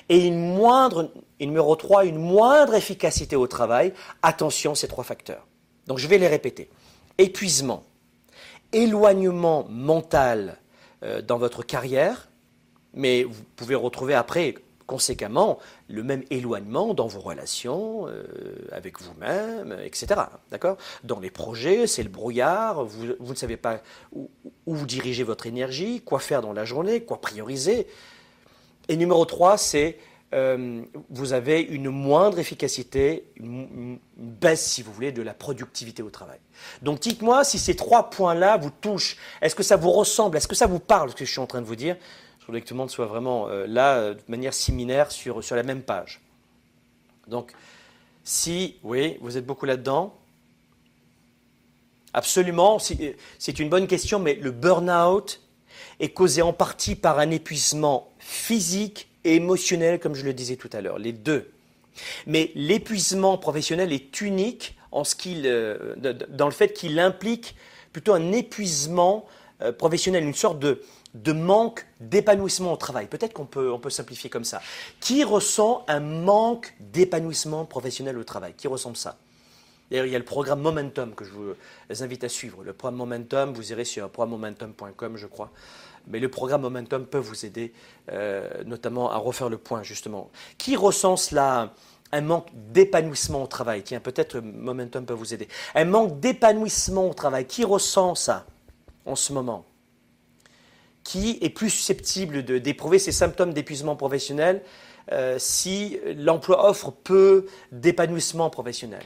Speaker 1: et une moindre, numéro 3, une moindre efficacité au travail, attention ces trois facteurs. Donc je vais les répéter. Épuisement, éloignement mental euh, dans votre carrière, mais vous pouvez retrouver après conséquemment le même éloignement dans vos relations euh, avec vous-même, etc. D'accord? Dans les projets, c'est le brouillard, vous, vous, ne savez pas où, où, vous dirigez votre énergie, quoi faire dans la journée, quoi prioriser. Et numéro 3, c'est euh, vous avez une moindre efficacité, une, une, baisse, si vous voulez, de la productivité au travail. Donc dites-moi si ces trois points-là vous touchent. Est-ce que ça vous ressemble? Est-ce que ça vous parle, ce que je suis en train de vous dire? Je que tout le monde soit vraiment euh, là euh, de manière similaire sur, sur la même page. Donc, si, oui, vous êtes beaucoup là-dedans, absolument, euh, c'est une bonne question, mais le burn-out est causé en partie par un épuisement physique et émotionnel, comme je le disais tout à l'heure, les deux. Mais l'épuisement professionnel est unique en ce qu'il, dans le fait qu'il implique plutôt un épuisement professionnel, une sorte de, de manque d'épanouissement au travail. Peut-être qu'on peut, on peut simplifier comme ça. Qui ressent un manque d'épanouissement professionnel au travail? Qui ressent ça? D'ailleurs, il y a le programme Momentum que je vous invite à suivre. Le programme Momentum, vous irez sur programmemomentum.com, je crois. Mais le programme Momentum peut vous aider, euh, notamment à refaire le point, justement. Qui ressent cela? Un manque d'épanouissement au travail Tiens, peut-être Momentum peut vous aider. Un manque d'épanouissement au travail. Qui ressent ça en ce moment? Qui est plus susceptible d'éprouver ces symptômes d'épuisement professionnel euh, si l'emploi offre peu d'épanouissement professionnel.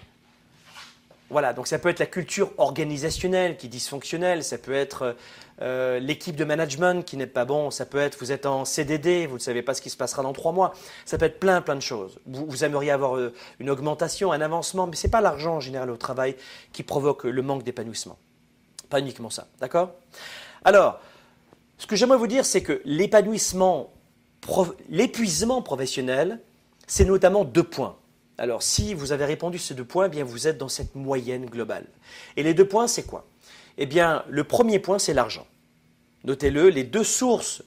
Speaker 1: Voilà, donc ça peut être la culture organisationnelle qui est dysfonctionnelle, ça peut être euh, l'équipe de management qui n'est pas bon, ça peut être vous êtes en CDD, vous ne savez pas ce qui se passera dans trois mois, ça peut être plein plein de choses. Vous, aimeriez avoir euh, une augmentation, un avancement, mais ce n'est pas l'argent en général au travail qui provoque le manque d'épanouissement. Pas uniquement ça, d'accord? Alors, ce que j'aimerais vous dire, c'est que l'épanouissement, l'épuisement professionnel, c'est notamment deux points. Alors, si vous avez répondu ces deux points, eh bien vous êtes dans cette moyenne globale. Et les deux points, c'est quoi? Eh bien, le premier point, c'est l'argent. Notez-le, les deux sources,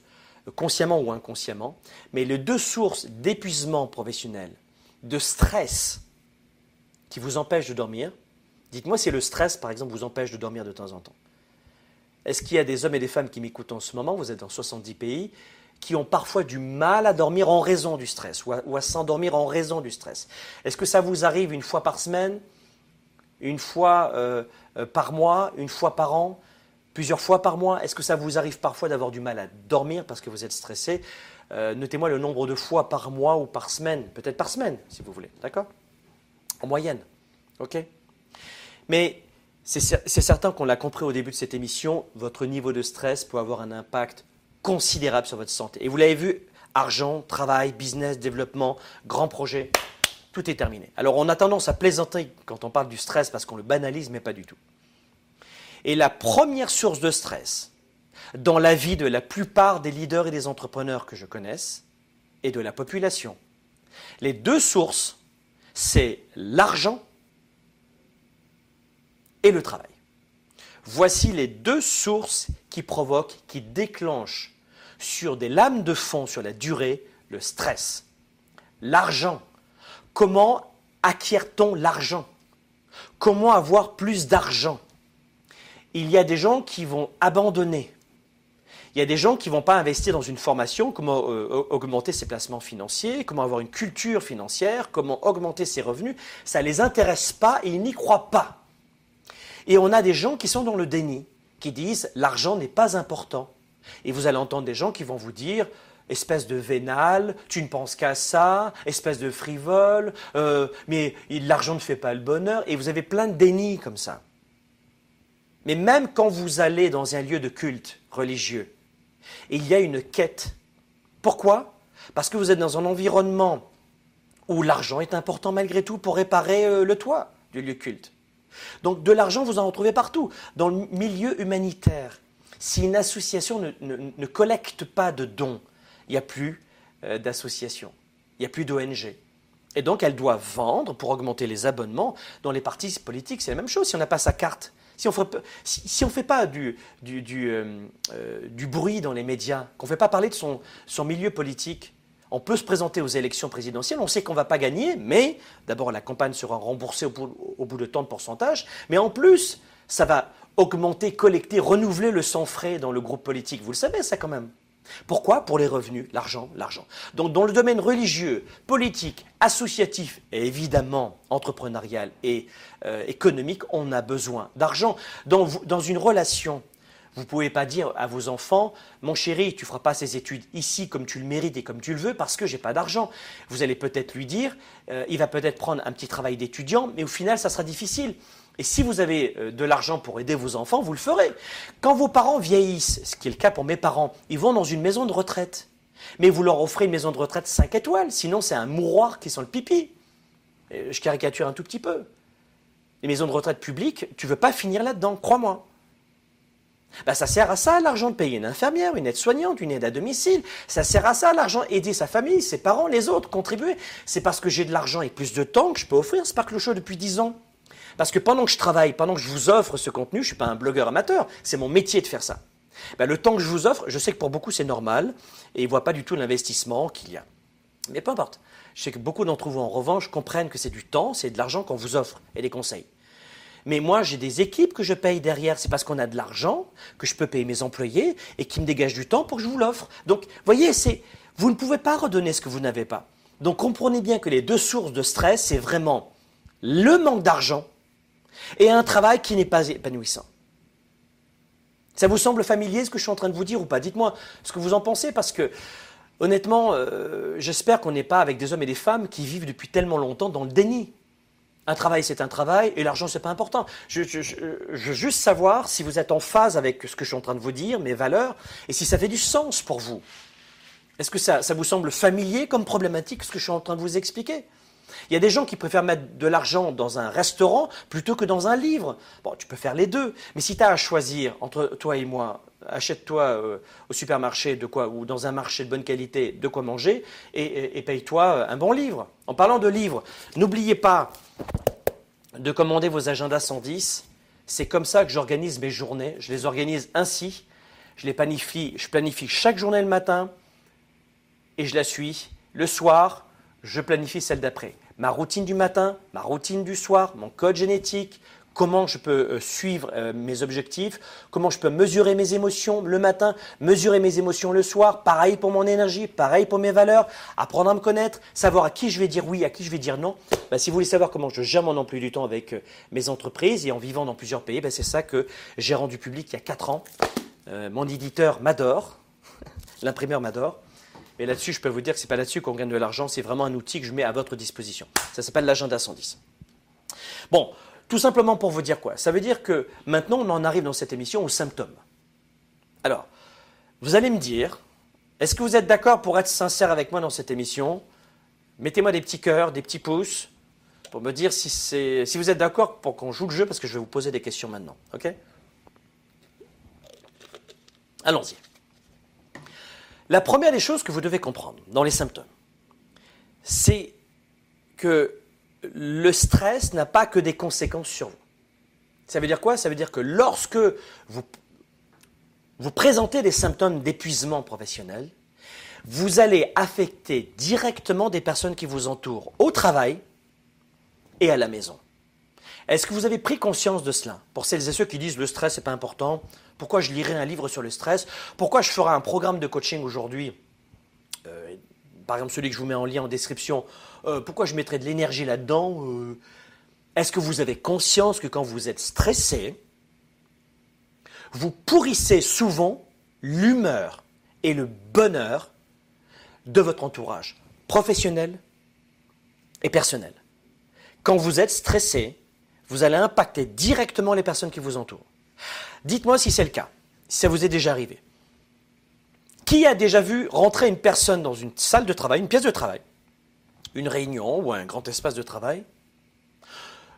Speaker 1: consciemment ou inconsciemment, mais les deux sources d'épuisement professionnel, de stress qui vous empêchent de dormir, dites-moi si le stress, par exemple, vous empêche de dormir de temps en temps. Est-ce qu'il y a des hommes et des femmes qui m'écoutent en ce moment? Vous êtes dans 70 pays qui ont parfois du mal à dormir en raison du stress ou à, s'endormir en raison du stress. Est-ce que ça vous arrive une fois par semaine, une fois euh, euh, par mois, une fois par an, plusieurs fois par mois? Est-ce que ça vous arrive parfois d'avoir du mal à dormir parce que vous êtes stressé? Euh, Notez-moi le nombre de fois par mois ou par semaine, peut-être par semaine si vous voulez, d'accord? En moyenne, ok? Mais c'est certain qu'on l'a compris au début de cette émission, votre niveau de stress peut avoir un impact considérable sur votre santé. Et vous l'avez vu, argent, travail, business, développement, grands projets, tout est terminé. Alors on a tendance à plaisanter quand on parle du stress parce qu'on le banalise, mais pas du tout. Et la première source de stress dans la vie de la plupart des leaders et des entrepreneurs que je connaisse et de la population, les deux sources, c'est l'argent et le travail. Voici les deux sources qui provoquent, qui déclenchent sur des lames de fond sur la durée, le stress. L'argent. Comment acquiert-on l'argent? Comment avoir plus d'argent? Il y a des gens qui vont abandonner. Il y a des gens qui ne vont pas investir dans une formation, comment euh, augmenter ses placements financiers, comment avoir une culture financière, comment augmenter ses revenus. Ça ne les intéresse pas et ils n'y croient pas. Et on a des gens qui sont dans le déni, qui disent l'argent n'est pas important. Et vous allez entendre des gens qui vont vous dire espèce de vénal, tu ne penses qu'à ça, espèce de frivole, euh, mais l'argent ne fait pas le bonheur, et vous avez plein de déni comme ça. Mais même quand vous allez dans un lieu de culte religieux, il y a une quête. Pourquoi? Parce que vous êtes dans un environnement où l'argent est important malgré tout pour réparer euh, le toit du lieu culte. Donc de l'argent, vous en retrouvez partout. Dans le milieu humanitaire, si une association ne, collecte pas de dons, il n'y a plus euh, d'association, il n'y a plus d'ONG. Et donc elle doit vendre pour augmenter les abonnements. Dans les partis politiques, c'est la même chose. Si on n'a pas sa carte, si on ne fait pas du, euh, euh, du, bruit dans les médias, qu'on ne fait pas parler de son milieu politique, on peut se présenter aux élections présidentielles, on sait qu'on ne va pas gagner, mais d'abord la campagne sera remboursée au bout, de tant de pourcentage, mais en plus, ça va augmenter, collecter, renouveler le sang frais dans le groupe politique. Vous le savez, ça quand même. Pourquoi? Pour les revenus, l'argent, l'argent. Donc dans le domaine religieux, politique, associatif et évidemment entrepreneurial et euh, économique, on a besoin d'argent. Dans, dans une relation, vous ne pouvez pas dire à vos enfants, mon chéri, tu ne feras pas ces études ici comme tu le mérites et comme tu le veux parce que j'ai pas d'argent. Vous allez peut-être lui dire, euh, il va peut-être prendre un petit travail d'étudiant, mais au final, ça sera difficile. Et si vous avez euh, de l'argent pour aider vos enfants, vous le ferez. Quand vos parents vieillissent, ce qui est le cas pour mes parents, ils vont dans une maison de retraite. Mais vous leur offrez une maison de retraite 5 étoiles, sinon c'est un mouroir qui sent le pipi. Je caricature un tout petit peu. Les maisons de retraite publiques, tu ne veux pas finir là-dedans, crois-moi. Ben, ça sert à ça l'argent de payer une infirmière, une aide-soignante, une aide à domicile. Ça sert à ça l'argent, aider sa famille, ses parents, les autres, contribuer. C'est parce que j'ai de l'argent et plus de temps que je peux offrir Sparkle Show depuis 10 ans. Parce que pendant que je travaille, pendant que je vous offre ce contenu, je ne suis pas un blogueur amateur, c'est mon métier de faire ça. Ben, le temps que je vous offre, je sais que pour beaucoup c'est normal, et ils ne voient pas du tout l'investissement qu'il y a. Mais peu importe. Je sais que beaucoup d'entre vous, en revanche, comprennent que c'est du temps, c'est de l'argent qu'on vous offre, et des conseils. Mais moi, j'ai des équipes que je paye derrière. C'est parce qu'on a de l'argent que je peux payer mes employés et qui me dégagent du temps pour que je vous l'offre. Donc, voyez, c'est, vous ne pouvez pas redonner ce que vous n'avez pas. Donc, comprenez bien que les deux sources de stress, c'est vraiment le manque d'argent et un travail qui n'est pas épanouissant. Ça vous semble familier ce que je suis en train de vous dire ou pas? Dites-moi ce que vous en pensez parce que honnêtement, euh, j'espère qu'on n'est pas avec des hommes et des femmes qui vivent depuis tellement longtemps dans le déni. Un travail, c'est un travail, et l'argent, c'est pas important. Je, veux juste savoir si vous êtes en phase avec ce que je suis en train de vous dire, mes valeurs, et si ça fait du sens pour vous. Est-ce que ça, ça vous semble familier comme problématique, ce que je suis en train de vous expliquer? Il y a des gens qui préfèrent mettre de l'argent dans un restaurant plutôt que dans un livre. Bon, tu peux faire les deux, mais si tu as à choisir entre toi et moi, achète-toi euh, au supermarché de quoi ou dans un marché de bonne qualité de quoi manger et, paye-toi euh, un bon livre. En parlant de livres, n'oubliez pas de commander vos agendas 110. C'est comme ça que j'organise mes journées. Je les organise ainsi. Je les planifie, je planifie chaque journée le matin et je la suis. Le soir, je planifie celle d'après. Ma routine du matin, ma routine du soir, mon code génétique, comment je peux euh, suivre euh, mes objectifs, comment je peux mesurer mes émotions le matin, mesurer mes émotions le soir, pareil pour mon énergie, pareil pour mes valeurs, apprendre à me connaître, savoir à qui je vais dire oui, à qui je vais dire non. Bah, si vous voulez savoir comment je gère mon emploi du temps avec euh, mes entreprises et en vivant dans plusieurs pays, bah, c'est ça que j'ai rendu public il y a 4 ans. mon éditeur m'adore, *laughs* l'imprimeur m'adore. Et là-dessus, je peux vous dire que ce n'est pas là-dessus qu'on gagne de l'argent, c'est vraiment un outil que je mets à votre disposition. Ça s'appelle l'agenda 110. Bon, tout simplement pour vous dire quoi Ça veut dire que maintenant, on en arrive dans cette émission aux symptômes. Alors, vous allez me dire, est-ce que vous êtes d'accord pour être sincère avec moi dans cette émission? Mettez-moi des petits cœurs, des petits pouces, pour me dire si, si vous êtes d'accord pour qu'on joue le jeu, parce que je vais vous poser des questions maintenant. OK? Allons-y. La première des choses que vous devez comprendre dans les symptômes, c'est que le stress n'a pas que des conséquences sur vous. Ça veut dire quoi? Ça veut dire que lorsque vous, vous présentez des symptômes d'épuisement professionnel, vous allez affecter directement des personnes qui vous entourent au travail et à la maison. Est-ce que vous avez pris conscience de cela? Pour celles et ceux qui disent le stress n'est pas important, pourquoi je lirai un livre sur le stress? Pourquoi je ferai un programme de coaching aujourd'hui? Euh, Par exemple celui que je vous mets en lien en description. Euh, pourquoi je mettrai de l'énergie là-dedans? Euh, Est-ce que vous avez conscience que quand vous êtes stressé, vous pourrissez souvent l'humeur et le bonheur de votre entourage, professionnel et personnel? Quand vous êtes stressé, vous allez impacter directement les personnes qui vous entourent. Dites-moi si c'est le cas, si ça vous est déjà arrivé. Qui a déjà vu rentrer une personne dans une salle de travail, une pièce de travail, une réunion ou un grand espace de travail?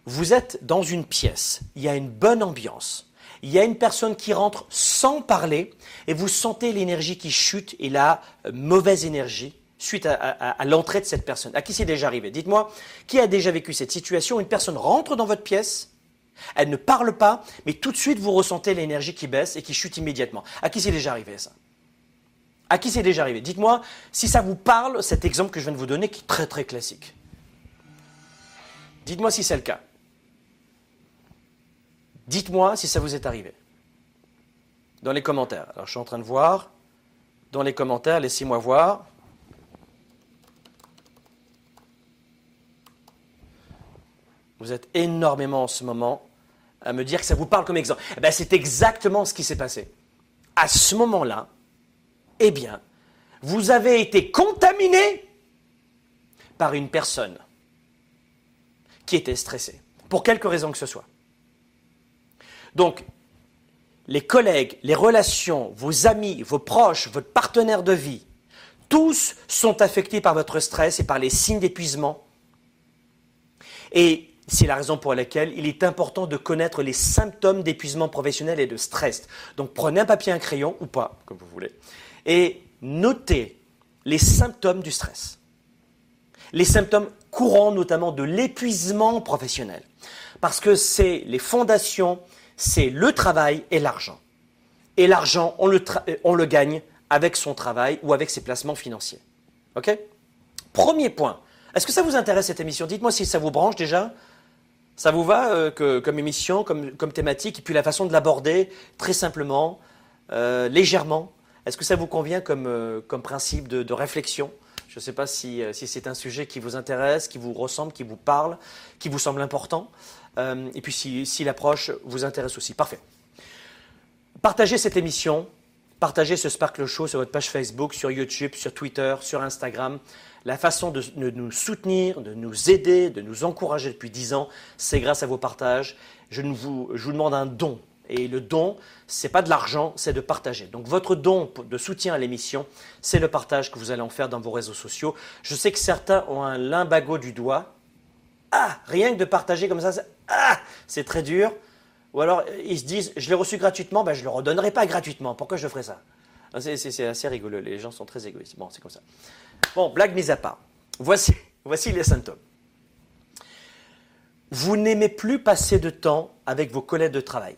Speaker 1: Vous êtes dans une pièce, il y a une bonne ambiance, il y a une personne qui rentre sans parler et vous sentez l'énergie qui chute et la mauvaise énergie suite à, l'entrée de cette personne. À qui c'est déjà arrivé? Dites-moi, qui a déjà vécu cette situation? Une personne rentre dans votre pièce, elle ne parle pas, mais tout de suite vous ressentez l'énergie qui baisse et qui chute immédiatement. À qui c'est déjà arrivé ça? À qui c'est déjà arrivé? Dites-moi si ça vous parle, cet exemple que je viens de vous donner, qui est très très classique. Dites-moi si c'est le cas. Dites-moi si ça vous est arrivé. Dans les commentaires. Alors je suis en train de voir. Dans les commentaires, laissez-moi voir. Vous êtes énormément en ce moment à me dire que ça vous parle comme exemple. Eh ben, c'est exactement ce qui s'est passé. À ce moment-là, eh bien, vous avez été contaminé par une personne qui était stressée, pour quelque raison que ce soit. Donc, les collègues, les relations, vos amis, vos proches, votre partenaire de vie, tous sont affectés par votre stress et par les signes d'épuisement. Et c'est la raison pour laquelle il est important de connaître les symptômes d'épuisement professionnel et de stress. Donc prenez un papier, un crayon, ou pas, comme vous voulez, et notez les symptômes du stress. Les symptômes courants notamment de l'épuisement professionnel. Parce que c'est les fondations, c'est le travail et l'argent. Et l'argent, on le, on le gagne avec son travail ou avec ses placements financiers. OK? Premier point. Est-ce que ça vous intéresse cette émission? Dites-moi si ça vous branche déjà. Ça vous va euh, comme émission, comme, thématique, et puis la façon de l'aborder très simplement, euh, légèrement? Est-ce que ça vous convient comme, euh, principe de, réflexion? Je ne sais pas si, c'est un sujet qui vous intéresse, qui vous ressemble, qui vous parle, qui vous semble important, et puis si, si l'approche vous intéresse aussi. Parfait. Partagez cette émission, partagez ce Sparkle Show sur votre page Facebook, sur YouTube, sur Twitter, sur Instagram. La façon de, nous soutenir, de nous aider, de nous encourager depuis 10 ans, c'est grâce à vos partages. Je, vous, demande un don. Et le don, ce n'est pas de l'argent, c'est de partager. Donc votre don de soutien à l'émission, c'est le partage que vous allez en faire dans vos réseaux sociaux. Je sais que certains ont un limbago du doigt. Ah, rien que de partager comme ça, ah, c'est très dur. Ou alors ils se disent, je l'ai reçu gratuitement, ben, je ne le redonnerai pas gratuitement. Pourquoi je ferais ça? C'est, assez rigolo, les gens sont très égoïstes. Bon, c'est comme ça. Bon, blague mise à part. Voici, voici les symptômes. Vous n'aimez plus passer de temps avec vos collègues de travail.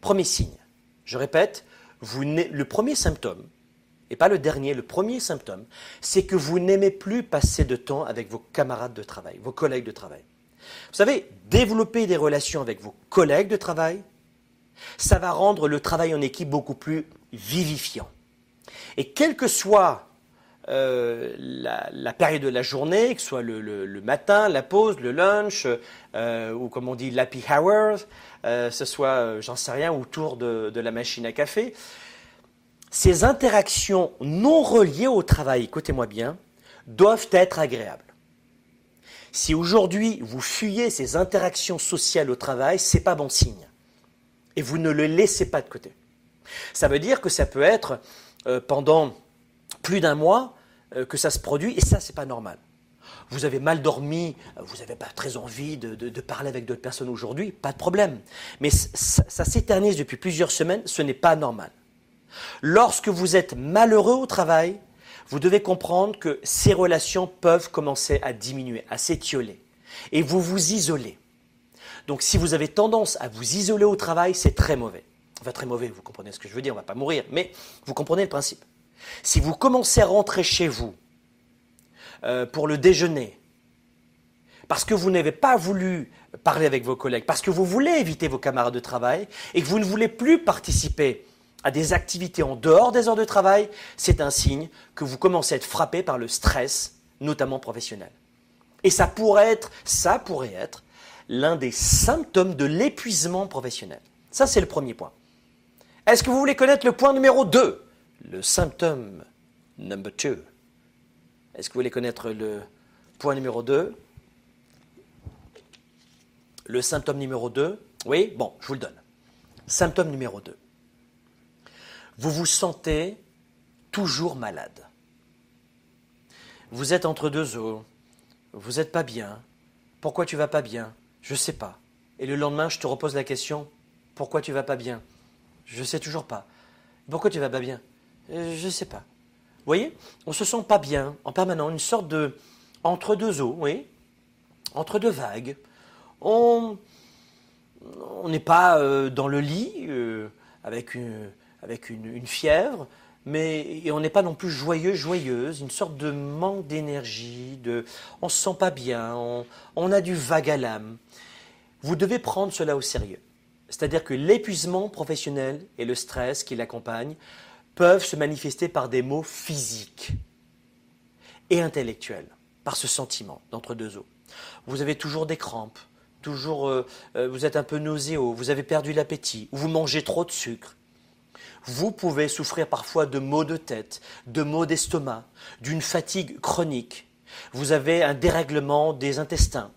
Speaker 1: Premier signe. Je répète, le premier symptôme, et pas le dernier, le premier symptôme, c'est que vous n'aimez plus passer de temps avec vos camarades de travail, vos collègues de travail. Vous savez, développer des relations avec vos collègues de travail, ça va rendre le travail en équipe beaucoup plus vivifiant. Et quelle que soit euh, la, période de la journée, que ce soit le, matin, la pause, le lunch, euh, ou comme on dit l'happy hour, euh, ce soit, j'en sais rien, autour de, de, la machine à café, ces interactions non reliées au travail, écoutez-moi bien, doivent être agréables. Si aujourd'hui vous fuyez ces interactions sociales au travail, c'est pas bon signe. Et vous ne le laissez pas de côté. Ça veut dire que ça peut être euh, pendant plus d'un mois euh, que ça se produit, et ça, c'est pas normal. Vous avez mal dormi, vous n'avez pas très envie de, parler avec d'autres personnes aujourd'hui, pas de problème. Mais ça, ça s'éternise depuis plusieurs semaines, ce n'est pas normal. Lorsque vous êtes malheureux au travail, vous devez comprendre que ces relations peuvent commencer à diminuer, à s'étioler. Et vous vous isolez. Donc si vous avez tendance à vous isoler au travail, c'est très mauvais. Enfin, très mauvais, vous comprenez ce que je veux dire, on ne va pas mourir, mais vous comprenez le principe. Si vous commencez à rentrer chez vous euh, pour le déjeuner, parce que vous n'avez pas voulu parler avec vos collègues, parce que vous voulez éviter vos camarades de travail et que vous ne voulez plus participer à des activités en dehors des heures de travail, c'est un signe que vous commencez à être frappé par le stress, notamment professionnel. Et ça pourrait être, ça pourrait être l'un des symptômes de l'épuisement professionnel. Ça, c'est le premier point. Est-ce que vous voulez connaître le point numéro 2 Le symptôme number 2. Est-ce que vous voulez connaître le point numéro 2 Le symptôme numéro 2 Oui? Bon, je vous le donne. Symptôme numéro 2. Vous vous sentez toujours malade. Vous êtes entre deux eaux. Vous n'êtes pas bien. Pourquoi tu vas pas bien? Je ne sais pas. Et le lendemain, je te repose la question pourquoi tu vas pas bien? Je sais toujours pas. Pourquoi tu vas pas bien? Euh, Je ne sais pas. Vous voyez On se sent pas bien en permanence, une sorte de entre deux eaux, oui, entre deux vagues. On n'est pas euh, dans le lit euh, avec, une, avec une, fièvre, mais on n'est pas non plus joyeux, joyeuse, une sorte de manque d'énergie, de, on se sent pas bien, on, on a du vague à l'âme. Vous devez prendre cela au sérieux. C'est-à-dire que l'épuisement professionnel et le stress qui l'accompagnent peuvent se manifester par des maux physiques et intellectuels, par ce sentiment d'entre deux eaux. Vous avez toujours des crampes, toujours euh, euh, vous êtes un peu nauséeux, vous avez perdu l'appétit, vous mangez trop de sucre. Vous pouvez souffrir parfois de maux de tête, de maux d'estomac, d'une fatigue chronique. Vous avez un dérèglement des intestins,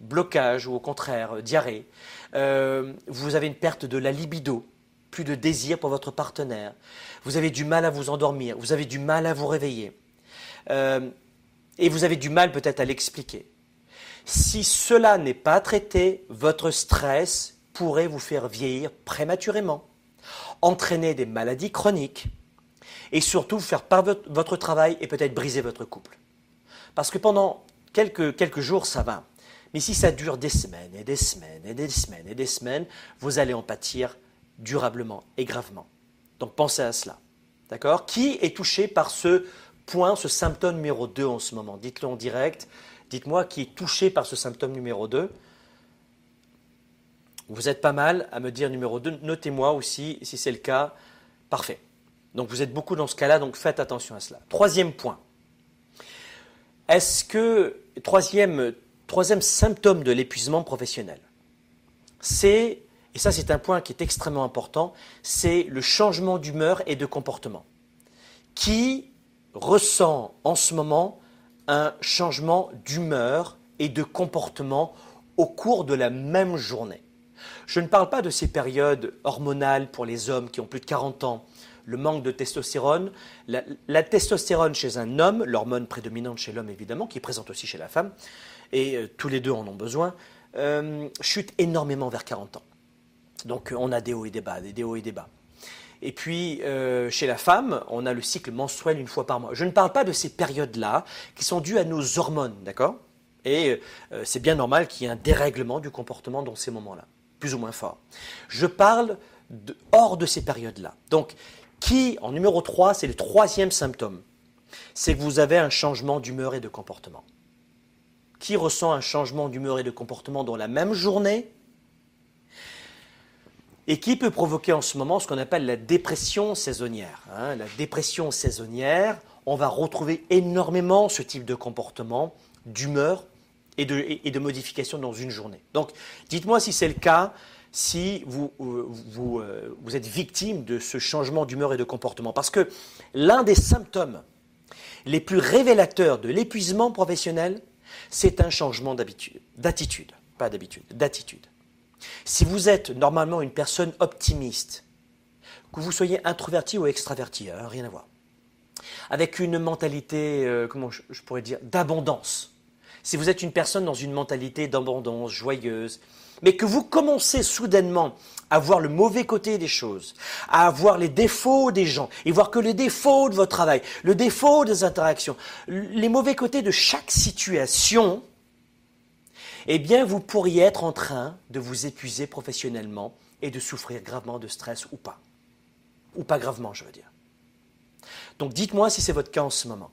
Speaker 1: blocage ou au contraire diarrhée. Euh, vous avez une perte de la libido, plus de désir pour votre partenaire. Vous avez du mal à vous endormir, vous avez du mal à vous réveiller. Euh, et vous avez du mal peut-être à l'expliquer. Si cela n'est pas traité, votre stress pourrait vous faire vieillir prématurément, entraîner des maladies chroniques et surtout faire perdre votre travail et peut-être briser votre couple. Parce que pendant quelques, quelques jours, ça va. Mais si ça dure des semaines et des semaines et des semaines et des semaines, vous allez en pâtir durablement et gravement. Donc pensez à cela. D'accord? Qui est touché par ce point, ce symptôme numéro 2 en ce moment? Dites-le en direct. Dites-moi qui est touché par ce symptôme numéro 2. Vous êtes pas mal à me dire numéro 2. Notez-moi aussi si c'est le cas. Parfait. Donc vous êtes beaucoup dans ce cas-là, donc faites attention à cela. Troisième point. Est-ce que, troisième Troisième symptôme de l'épuisement professionnel, c'est et ça c'est un point qui est extrêmement important, c'est le changement d'humeur et de comportement. Qui ressent en ce moment un changement d'humeur et de comportement au cours de la même journée? Je ne parle pas de ces périodes hormonales pour les hommes qui ont plus de 40 ans, le manque de testostérone. La, testostérone chez un homme, l'hormone prédominante chez l'homme évidemment, qui est présente aussi chez la femme, et euh, tous les deux en ont besoin, euh, chute énormément vers 40 ans. Donc on a des hauts et des bas, des hauts et des bas. Et puis, euh, chez la femme, on a le cycle menstruel une fois par mois. Je ne parle pas de ces périodes-là qui sont dues à nos hormones, d'accord? Et c'est bien normal qu'il y ait un dérèglement du comportement dans ces moments-là, plus ou moins fort. Je parle hors de ces périodes-là. Donc, qui, en numéro 3, c'est le troisième symptôme, c'est que vous avez un changement d'humeur et de comportement qui ressent un changement d'humeur et de comportement dans la même journée? Et qui peut provoquer en ce moment ce qu'on appelle la dépression saisonnière. Hein. la dépression saisonnière, on va retrouver énormément ce type de comportement, d'humeur et de, modification dans une journée. Donc, dites-moi si c'est le cas, si vous, euh, euh, vous êtes victime de ce changement d'humeur et de comportement. Parce que l'un des symptômes les plus révélateurs de l'épuisement professionnel, c'est un changement d'attitude, pas d'habitude, d'attitude. Si vous êtes normalement une personne optimiste, que vous soyez introverti ou extraverti, hein, rien à voir, avec une mentalité, euh, comment je, pourrais dire, d'abondance, si vous êtes une personne dans une mentalité d'abondance, joyeuse, mais que vous commencez soudainement à voir le mauvais côté des choses, à voir les défauts des gens, et voir que les défauts de votre travail, le défaut des interactions, les mauvais côtés de chaque situation, eh bien, vous pourriez être en train de vous épuiser professionnellement et de souffrir gravement de stress ou pas. Ou pas gravement, je veux dire. Donc dites-moi si c'est votre cas en ce moment.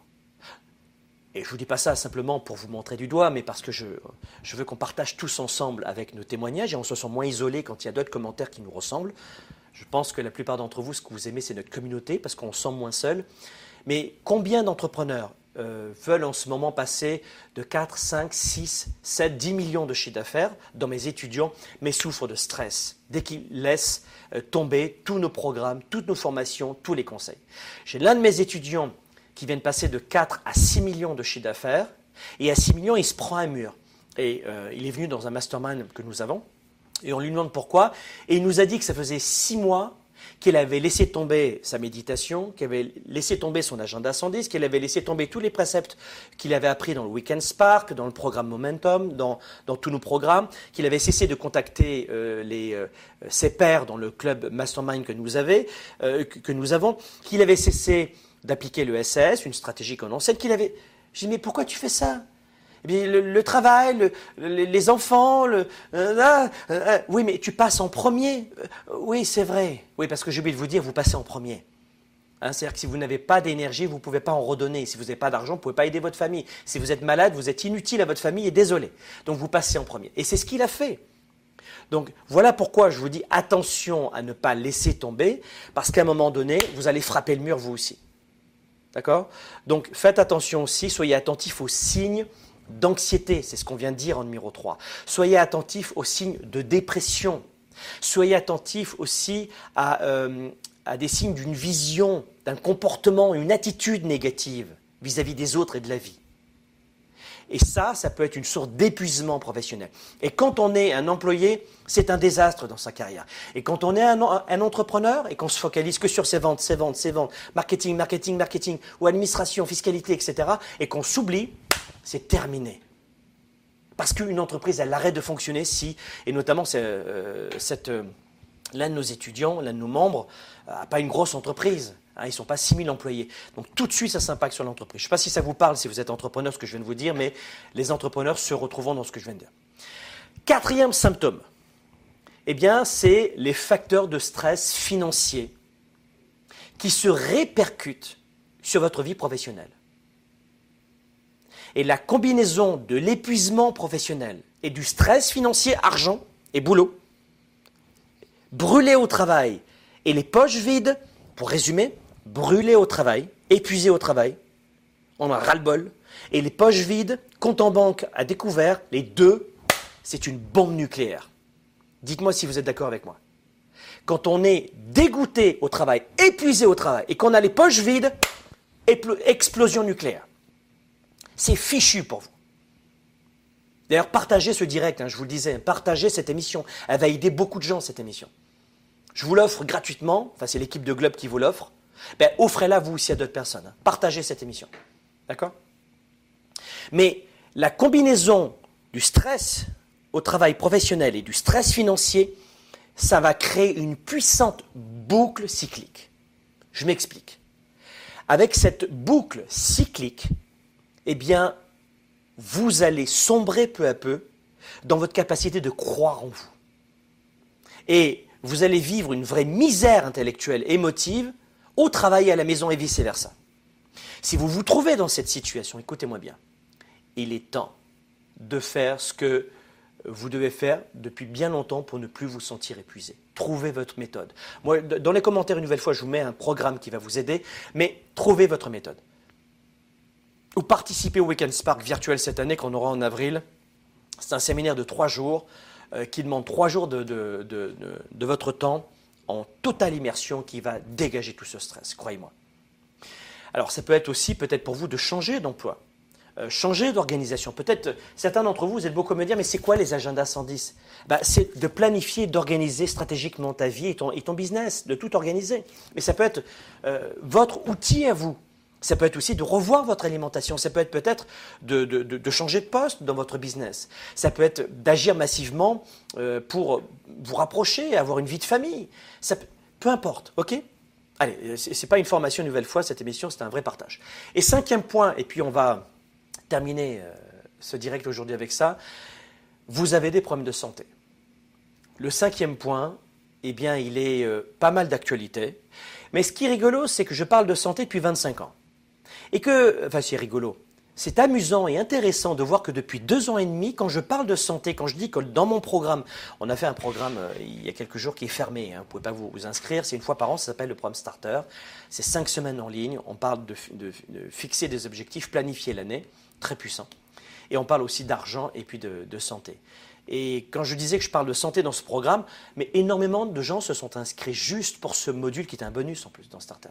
Speaker 1: Et je ne vous dis pas ça simplement pour vous montrer du doigt, mais parce que je, veux qu'on partage tous ensemble avec nos témoignages et on se sent moins isolé quand il y a d'autres commentaires qui nous ressemblent. Je pense que la plupart d'entre vous, ce que vous aimez, c'est notre communauté parce qu'on se sent moins seul. Mais combien d'entrepreneurs euh, veulent en ce moment passer de 4, 5, 6, 7, 10 millions de chiffres d'affaires dans mes étudiants, mais souffrent de stress dès qu'ils laissent euh, tomber tous nos programmes, toutes nos formations, tous les conseils. J'ai l'un de mes étudiants qui viennent passer de 4 à 6 millions de chiffre d'affaires. Et à 6 millions, il se prend un mur. Et euh, il est venu dans un mastermind que nous avons. Et on lui demande pourquoi. Et il nous a dit que ça faisait 6 mois qu'il avait laissé tomber sa méditation, qu'il avait laissé tomber son agenda 110, qu'il avait laissé tomber tous les préceptes qu'il avait appris dans le Weekend Spark, dans le programme Momentum, dans, dans tous nos programmes, qu'il avait cessé de contacter euh, euh, ses pairs dans le club Mastermind que nous, nous avons, qu'il avait cessé d'appliquer le SS, une stratégie qu'on enseigne, qu'il avait. Je dis, mais pourquoi tu fais ça? Eh le, travail, les enfants, le, euh, euh, euh, oui, mais tu passes en premier. oui, c'est vrai. Oui, parce que j'ai oublié de vous dire, vous passez en premier. Hein, C'est-à-dire que si vous n'avez pas d'énergie, vous ne pouvez pas en redonner. Si vous n'avez pas d'argent, vous ne pouvez pas aider votre famille. Si vous êtes malade, vous êtes inutile à votre famille et désolé. Donc vous passez en premier. Et c'est ce qu'il a fait. Donc voilà pourquoi je vous dis attention à ne pas laisser tomber, parce qu'à un moment donné, vous allez frapper le mur vous aussi. D'accord? Donc faites attention aussi, soyez attentifs aux signes d'anxiété, c'est ce qu'on vient de dire en numéro 3. Soyez attentifs aux signes de dépression. Soyez attentifs aussi à, euh, à des signes d'une vision, d'un comportement, une attitude négative vis-à-vis -vis des autres et de la vie. Et ça, ça peut être une source d'épuisement professionnel. Et quand on est un employé, c'est un désastre dans sa carrière. Et quand on est un, entrepreneur et qu'on se focalise que sur ses ventes, ses ventes, ses ventes, marketing, marketing, marketing, ou administration, fiscalité, etc., et qu'on s'oublie, c'est terminé. Parce qu'une entreprise, elle arrête de fonctionner si, et notamment euh, euh, l'un de nos étudiants, l'un de nos membres, n'a pas une grosse entreprise. Hein, ils ne sont pas 6 000 employés. Donc tout de suite, ça s'impacte sur l'entreprise. Je ne sais pas si ça vous parle, si vous êtes entrepreneur, ce que je viens de vous dire, mais les entrepreneurs se retrouvent dans ce que je viens de dire. Quatrième symptôme, eh bien, c'est les facteurs de stress financier qui se répercutent sur votre vie professionnelle. Et la combinaison de l'épuisement professionnel et du stress financier, argent et boulot, brûlé au travail et les poches vides, pour résumer, brûlé au travail, épuisé au travail, on a ras-le-bol, et les poches vides, compte en banque à découvert, les deux, c'est une bombe nucléaire. Dites-moi si vous êtes d'accord avec moi. Quand on est dégoûté au travail, épuisé au travail, et qu'on a les poches vides, explosion nucléaire. C'est fichu pour vous. D'ailleurs, partagez ce direct, hein, je vous le disais, partagez cette émission. Elle va aider beaucoup de gens, cette émission. Je vous l'offre gratuitement, enfin c'est l'équipe de Globe qui vous l'offre. Ben, offrez-la vous aussi à d'autres personnes. Hein. Partagez cette émission. D'accord? Mais la combinaison du stress au travail professionnel et du stress financier, ça va créer une puissante boucle cyclique. Je m'explique. Avec cette boucle cyclique, eh bien, vous allez sombrer peu à peu dans votre capacité de croire en vous. Et vous allez vivre une vraie misère intellectuelle, émotive, au travail à la maison et vice-versa. Si vous vous trouvez dans cette situation, écoutez-moi bien, il est temps de faire ce que vous devez faire depuis bien longtemps pour ne plus vous sentir épuisé. Trouvez votre méthode. Dans les commentaires, une nouvelle fois, je vous mets un programme qui va vous aider, mais trouvez votre méthode. Ou participez au Weekend Spark virtuel cette année qu'on aura en avril. C'est un séminaire de trois jours euh, qui demande trois jours de, de, votre temps en totale immersion qui va dégager tout ce stress, croyez-moi. Alors ça peut être aussi peut-être pour vous de changer d'emploi, euh, changer d'organisation. Peut-être certains d'entre vous, vous êtes me dire, mais c'est quoi les agendas 110 bah, C'est de planifier, d'organiser stratégiquement ta vie et ton, et ton, business, de tout organiser. Mais ça peut être euh, votre outil à vous. Ça peut être aussi de revoir votre alimentation. Ça peut être peut-être de, changer de poste dans votre business. Ça peut être d'agir massivement euh, pour vous rapprocher, avoir une vie de famille. Ça, peu importe, ok? Allez, ce n'est pas une formation une nouvelle fois, cette émission, c'est un vrai partage. Et cinquième point, et puis on va terminer euh, ce direct aujourd'hui avec ça, vous avez des problèmes de santé. Le cinquième point, eh bien, il est euh, pas mal d'actualité. Mais ce qui est rigolo, c'est que je parle de santé depuis 25 ans. Et que, c'est rigolo, c'est amusant et intéressant de voir que depuis deux ans et demi, quand je parle de santé, quand je dis que dans mon programme, on a fait un programme euh, il y a quelques jours qui est fermé, hein, vous ne pouvez pas vous, inscrire, c'est une fois par an, ça s'appelle le programme Starter, c'est cinq semaines en ligne, on parle de, fixer des objectifs, planifier l'année, très puissant. Et on parle aussi d'argent et puis de, de santé. Et quand je disais que je parle de santé dans ce programme, mais énormément de gens se sont inscrits juste pour ce module qui est un bonus en plus dans Starter.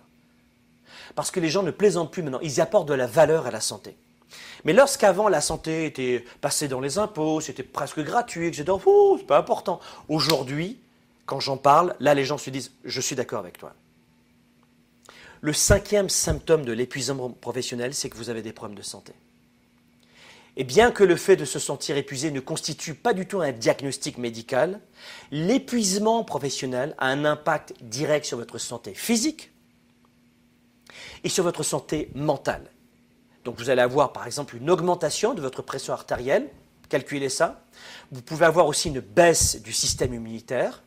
Speaker 1: Parce que les gens ne plaisantent plus maintenant, ils apportent de la valeur à la santé. Mais lorsqu'avant la santé était passée dans les impôts, c'était presque gratuit, etc., c'est pas important. Aujourd'hui, quand j'en parle, là les gens se disent je suis d'accord avec toi. Le cinquième symptôme de l'épuisement professionnel, c'est que vous avez des problèmes de santé. Et bien que le fait de se sentir épuisé ne constitue pas du tout un diagnostic médical, l'épuisement professionnel a un impact direct sur votre santé physique, et sur votre santé mentale. Donc vous allez avoir par exemple une augmentation de votre pression artérielle, calculez ça. Vous pouvez avoir aussi une baisse du système immunitaire.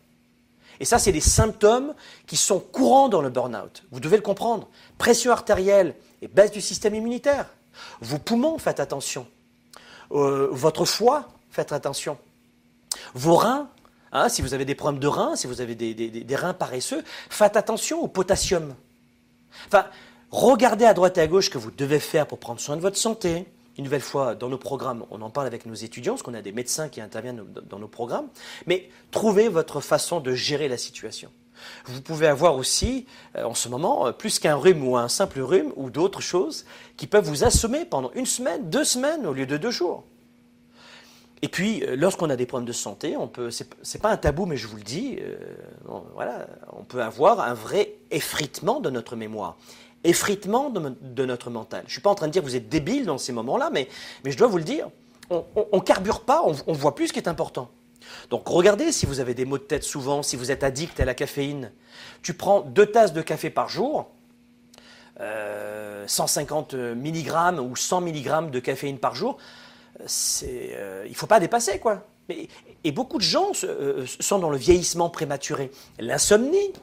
Speaker 1: Et ça, c'est des symptômes qui sont courants dans le burn-out. Vous devez le comprendre. Pression artérielle et baisse du système immunitaire. Vos poumons, faites attention. Euh, votre foie, faites attention. Vos reins, hein, si vous avez des problèmes de reins, si vous avez des, des reins paresseux, faites attention au potassium. Enfin, Regardez à droite et à gauche ce que vous devez faire pour prendre soin de votre santé. Une nouvelle fois, dans nos programmes, on en parle avec nos étudiants, parce qu'on a des médecins qui interviennent dans nos programmes. Mais trouvez votre façon de gérer la situation. Vous pouvez avoir aussi, euh, en ce moment, euh, plus qu'un rhume ou un simple rhume ou d'autres choses qui peuvent vous assommer pendant une semaine, deux semaines au lieu de deux jours. Et puis, euh, lorsqu'on a des problèmes de santé, on peut, c'est pas un tabou, mais je vous le dis, voilà, on peut avoir un vrai effritement de notre mémoire effritement de, notre mental. Je suis pas en train de dire que vous êtes débile dans ces moments-là, mais, je dois vous le dire, on ne carbure pas, on ne voit plus ce qui est important. Donc regardez si vous avez des maux de tête souvent, si vous êtes addict à la caféine. Tu prends deux tasses de café par jour, 150 euh, mg ou 100 mg de caféine par jour, euh, il ne faut pas dépasser quoi. et beaucoup de gens euh, sont dans le vieillissement prématuré. L'insomnie,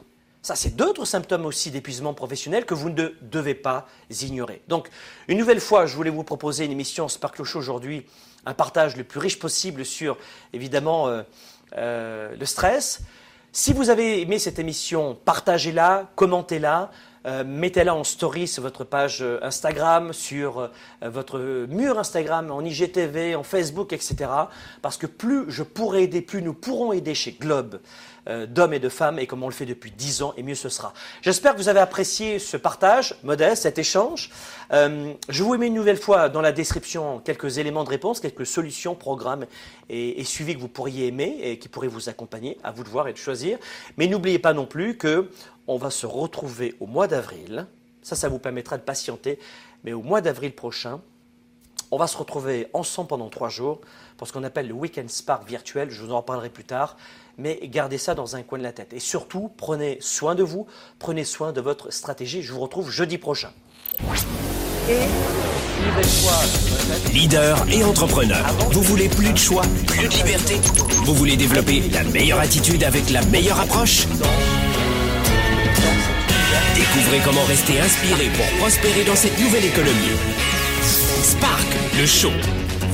Speaker 1: ça, c'est d'autres symptômes aussi d'épuisement professionnel que vous ne devez pas ignorer. Donc, une nouvelle fois, je voulais vous proposer une émission Sparkle Show aujourd'hui, un partage le plus riche possible sur, évidemment, euh, le stress. Si vous avez aimé cette émission, partagez-la, commentez-la, Euh, Mettez-la en story sur votre page euh, Instagram, sur euh, votre mur Instagram, en IGTV, en Facebook, etc. Parce que plus je pourrai aider, plus nous pourrons aider chez Globe d'hommes et de femmes, et comme on le fait depuis 10 ans, et mieux ce sera. J'espère que vous avez apprécié ce partage modeste, cet échange. Je vous mets une nouvelle fois dans la description quelques éléments de réponse, quelques solutions, programmes et, et suivis que vous pourriez aimer et qui pourraient vous accompagner. À vous de voir et de choisir. Mais n'oubliez pas non plus que on va se retrouver au mois d'avril. Ça, ça vous permettra de patienter. Mais au mois d'avril prochain, on va se retrouver ensemble pendant trois jours pour ce qu'on appelle le Weekend Spark virtuel. Je vous en reparlerai plus tard. Mais gardez ça dans un coin de la tête. Et surtout, prenez soin de vous, prenez soin de votre stratégie. Je vous retrouve jeudi prochain. Et
Speaker 2: Leader et entrepreneur, vous voulez plus de choix, plus de liberté? Vous voulez développer la meilleure attitude avec la meilleure approche? Découvrez comment rester inspiré pour prospérer dans cette nouvelle économie. Spark, le show,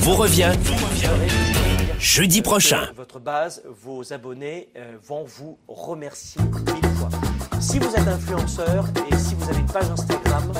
Speaker 2: vous revient jeudi prochain.
Speaker 1: votre base, vos abonnés euh, vont vous remercier mille fois. Si vous êtes influenceur et si vous avez une page Instagram,